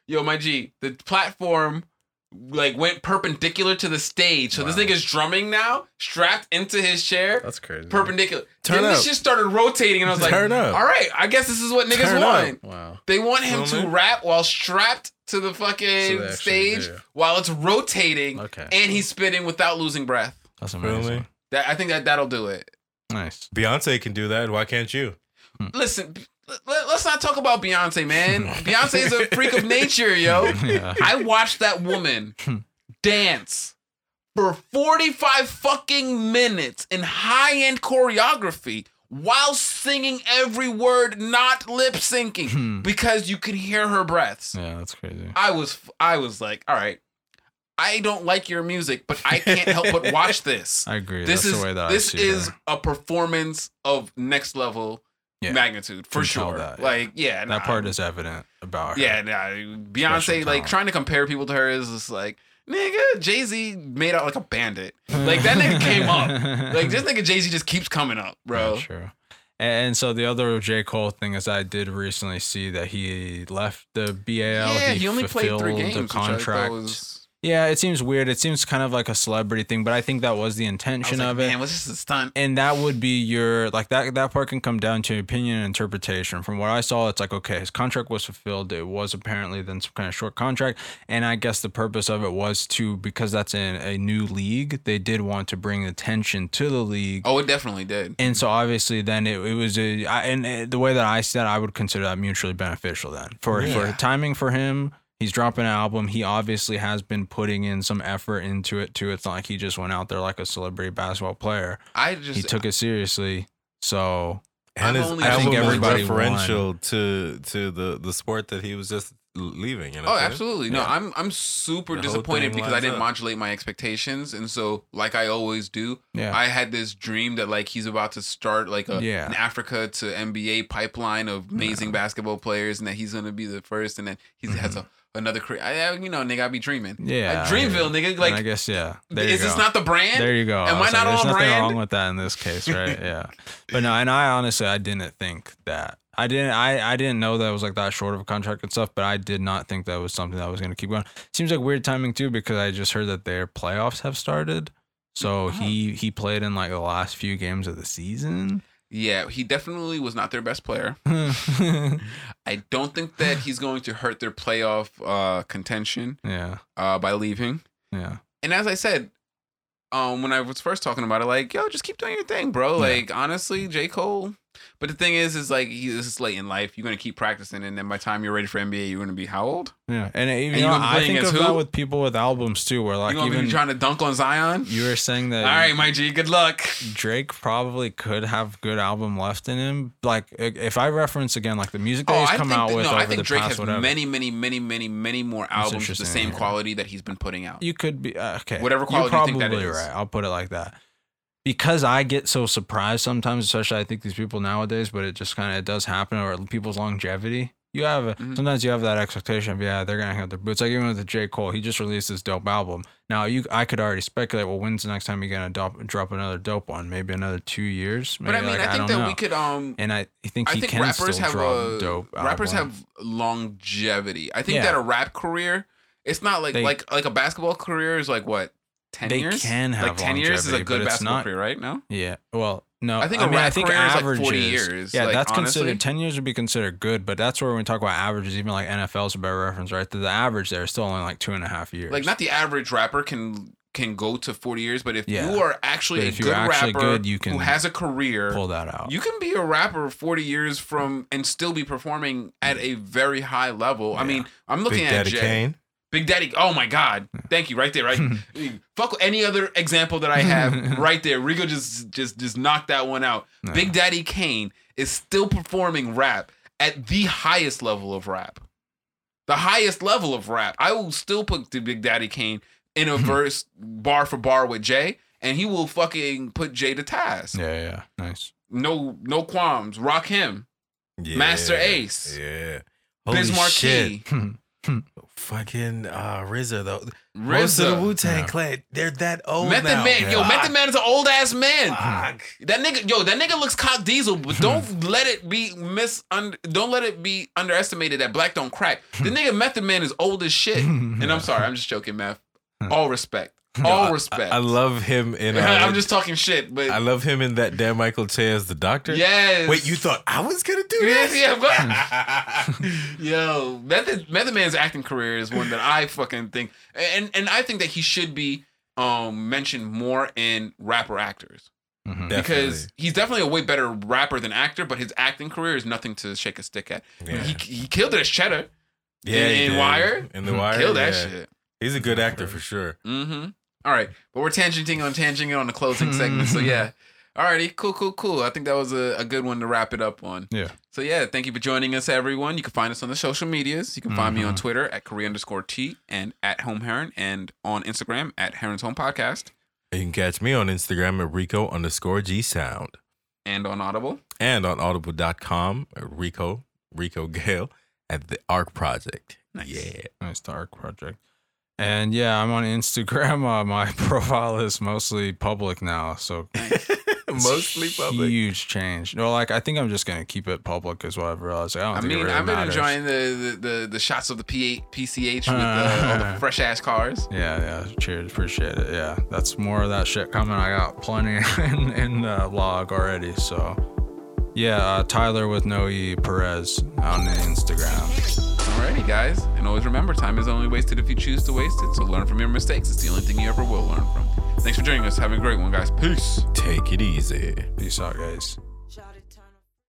Yo, my G, the platform like went perpendicular to the stage. So this nigga's drumming now, strapped into his chair, That's crazy. perpendicular. Turn then this up. shit started rotating, and I was like, Turn up. all right, I guess this is what niggas Turn up. want. Wow. They want him Feel to rap while strapped to the fucking So stage do. while it's rotating Okay. and he's spitting without losing breath. That's amazing. me? That I think that that'll do it. Nice. Beyonce can do that. Why can't you? Listen, let, us not talk about Beyonce, man. Beyonce is a freak of nature, yo. Yeah. I watched that woman dance for 45 fucking minutes in high-end choreography while singing every word, not lip syncing, hmm. because you could hear her breaths. Yeah, that's crazy. I was I was like, all right, I don't like your music, but I can't help but watch this. I agree. This that's is the way that this is her. a performance of next level Yeah. magnitude for sure. that, yeah. Like yeah, that nah, part is evident about her. yeah, nah, Beyonce like trying to compare people to her is just like nigga Jay Z made out like a bandit. Like that nigga came up. Like this nigga Jay Z just keeps coming up, bro. Yeah, true. And so the other J. Cole thing is I did recently see that he left the BAL. yeah, he, only played three games. The contract. Yeah, it seems weird. It seems kind of like a celebrity thing, but I think that was the I was intention like, of it. man, was this a stunt? and that would be your like that that part can come down to opinion and interpretation from what i saw it's like okay his contract was fulfilled it was apparently then some kind of short contract and i guess the purpose of it was to because that's in a new league they did want to bring attention to the league Oh, it definitely did. and so obviously then it, it was a I, and uh, the way that I said I would consider that mutually beneficial then for Yeah. for timing for him he's dropping an album he obviously has been putting in some effort into it too it's not like he just went out there like a celebrity basketball player I just he took it seriously. So And I'm his I think album was everybody referential to to the the sport that he was just leaving. You know Oh, what I'm absolutely. No, Yeah. I'm I'm super The disappointed because I didn't up. modulate my expectations, and so like I always do, Yeah. I had this dream that like he's about to start like a Yeah. an Africa to NBA pipeline of amazing basketball players, and that he's gonna be the first, and then he mm-hmm. has a another career. I, I- you know, nigga, I be dreaming. Yeah, Like, Dreamville, nigga. And I guess yeah. There is this go. not the brand? There you go. Am I was not There's on nothing brand? wrong with that in this case, right? yeah. But no, and I honestly I didn't think that. I didn't I, I didn't know that it was like that short of a contract and stuff, but I did not think that was something that was gonna keep going. Seems like weird timing too, because I just heard that their playoffs have started. So Oh. he he played in like the last few games of the season. Yeah, he definitely was not their best player. I don't think that he's going to hurt their playoff uh, contention yeah. uh, by leaving. Yeah. and as I said, um, when I was first talking about it, like, yo, just keep doing your thing, bro. Yeah. Like, honestly, J. Cole. But the thing is, is like, this is late in life. You're gonna keep practicing, and then by the time you're ready for NBA, you're gonna be how old? Yeah. And even you know, I think of against that with people with albums too, where like even trying to dunk on Zion? you were saying that All right, my G, good luck. Drake probably could have good album left in him. Like if I reference again, like the music that Oh, he's come out that- with no, over I think the Drake past has whatever. many, many, many, many, many more albums with the same yeah. quality that he's been putting out. you could be uh, okay. Whatever quality You're you think that probably is. right. I'll put it like that. Because I get so surprised sometimes, especially I think these people nowadays, but it just kind of it does happen or people's longevity. You have a, Mhm. sometimes you have that expectation of yeah they're gonna have their boots. Like even with J Cole, he just released this dope album. Now you I could already speculate. Well, when's the next time you're gonna drop, drop another dope one? Maybe another two years. Maybe but I mean, like, I think don't that know. we could um and I think I he think can rappers still have drop a dope. rappers album. have longevity. I think Yeah. that a rap career, it's not like They- like like a basketball career is like what ten They years. can have like ten years is a good basketball not- career, right? No, Yeah. Well, no. I think a rap career is like 40 years, Yeah, like, that's honestly. considered 10 years would be considered good, but that's where when we talk about averages, even like NFL's a better reference, right? The, the average there is still only like two and a half years. like not the average rapper can can go to forty years, but if Yeah. you are actually But a you're good actually rapper good, you can who has a career, pull that out. you can be a rapper forty years from and still be performing at a very high level. I mean, I'm looking Big at Daddy Jay. Kane. Big Daddy. Oh my God! Thank you. Right there. Right. Fuck any other example that I have. right there. Rigo just just just knocked that one out. Big Daddy Kane is still performing rap at the highest level of rap. The highest level of rap. I will still put the Big Daddy Kane in a verse bar for bar with Jay, and he will fucking put Jay to task. yeah, yeah, nice. No no qualms. Rock him. Yeah. Masta Ace. Yeah. Biz Holy Fucking uh, RZA though. Most of the RZA. Wu Tang Yeah. Clan, they're that old Method now. Man, yo, Fuck. Method Man is an old ass man. Fuck. That nigga, yo, that nigga looks cock diesel, but don't let it be mis. Don't let it be underestimated that black don't crack. The nigga Method Man is old as shit. And I'm sorry, I'm just joking, Meth. All respect. All respect. I, I love him in. Uh, I'm just talking shit, but I love him in that Damn Michael Che as the doctor. yes. Wait, you thought I was gonna do Yes, this? yeah, but- Yo, Method Method Man's acting career is one that I fucking think, and and I think that he should be um mentioned more in rapper actors Mhm. Because he's definitely a way better rapper than actor, but his acting career is nothing to shake a stick at. Yeah. He he killed it as Cheddar. yeah, in- in. Wire? In the wire, Killed that yeah. shit. He's a good actor for sure. Mm-hmm. All right, but we're tangenting on tangenting on the closing segment. So yeah. Alrighty, cool, cool, cool. I think that was a, a good one to wrap it up on. Yeah. So yeah, thank you for joining us, everyone. You can find us on the social medias. You can find me on Mhm. Twitter at Korea underscore T and at Home Heron and on Instagram at Heron's Home Podcast You can catch me on Instagram at Rico underscore G Sound and on Audible. and on audible.com at Rico, Rico Gale at the Arc Project. Nice. Yeah. Nice dark project. And yeah, I'm on Instagram. Uh, my profile is mostly public now, so Mostly public. Huge change. No, like I think I'm just gonna keep it public as well. I've realized. I don't I mean, really I've been matters. enjoying the, the, the, the shots of the P8, PCH with uh, all the fresh ass cars. Yeah, yeah. Cheers, appreciate it. Yeah, that's more of that shit coming. I got plenty in in the log already. So, yeah, uh, Tyler with no e Perez on Instagram. Alrighty, guys. And always remember, time is only wasted if you choose to waste it. So learn from your mistakes. It's the only thing you ever will learn from. Thanks for joining us. Have a great one, guys. Peace. Take it easy. Peace out, guys.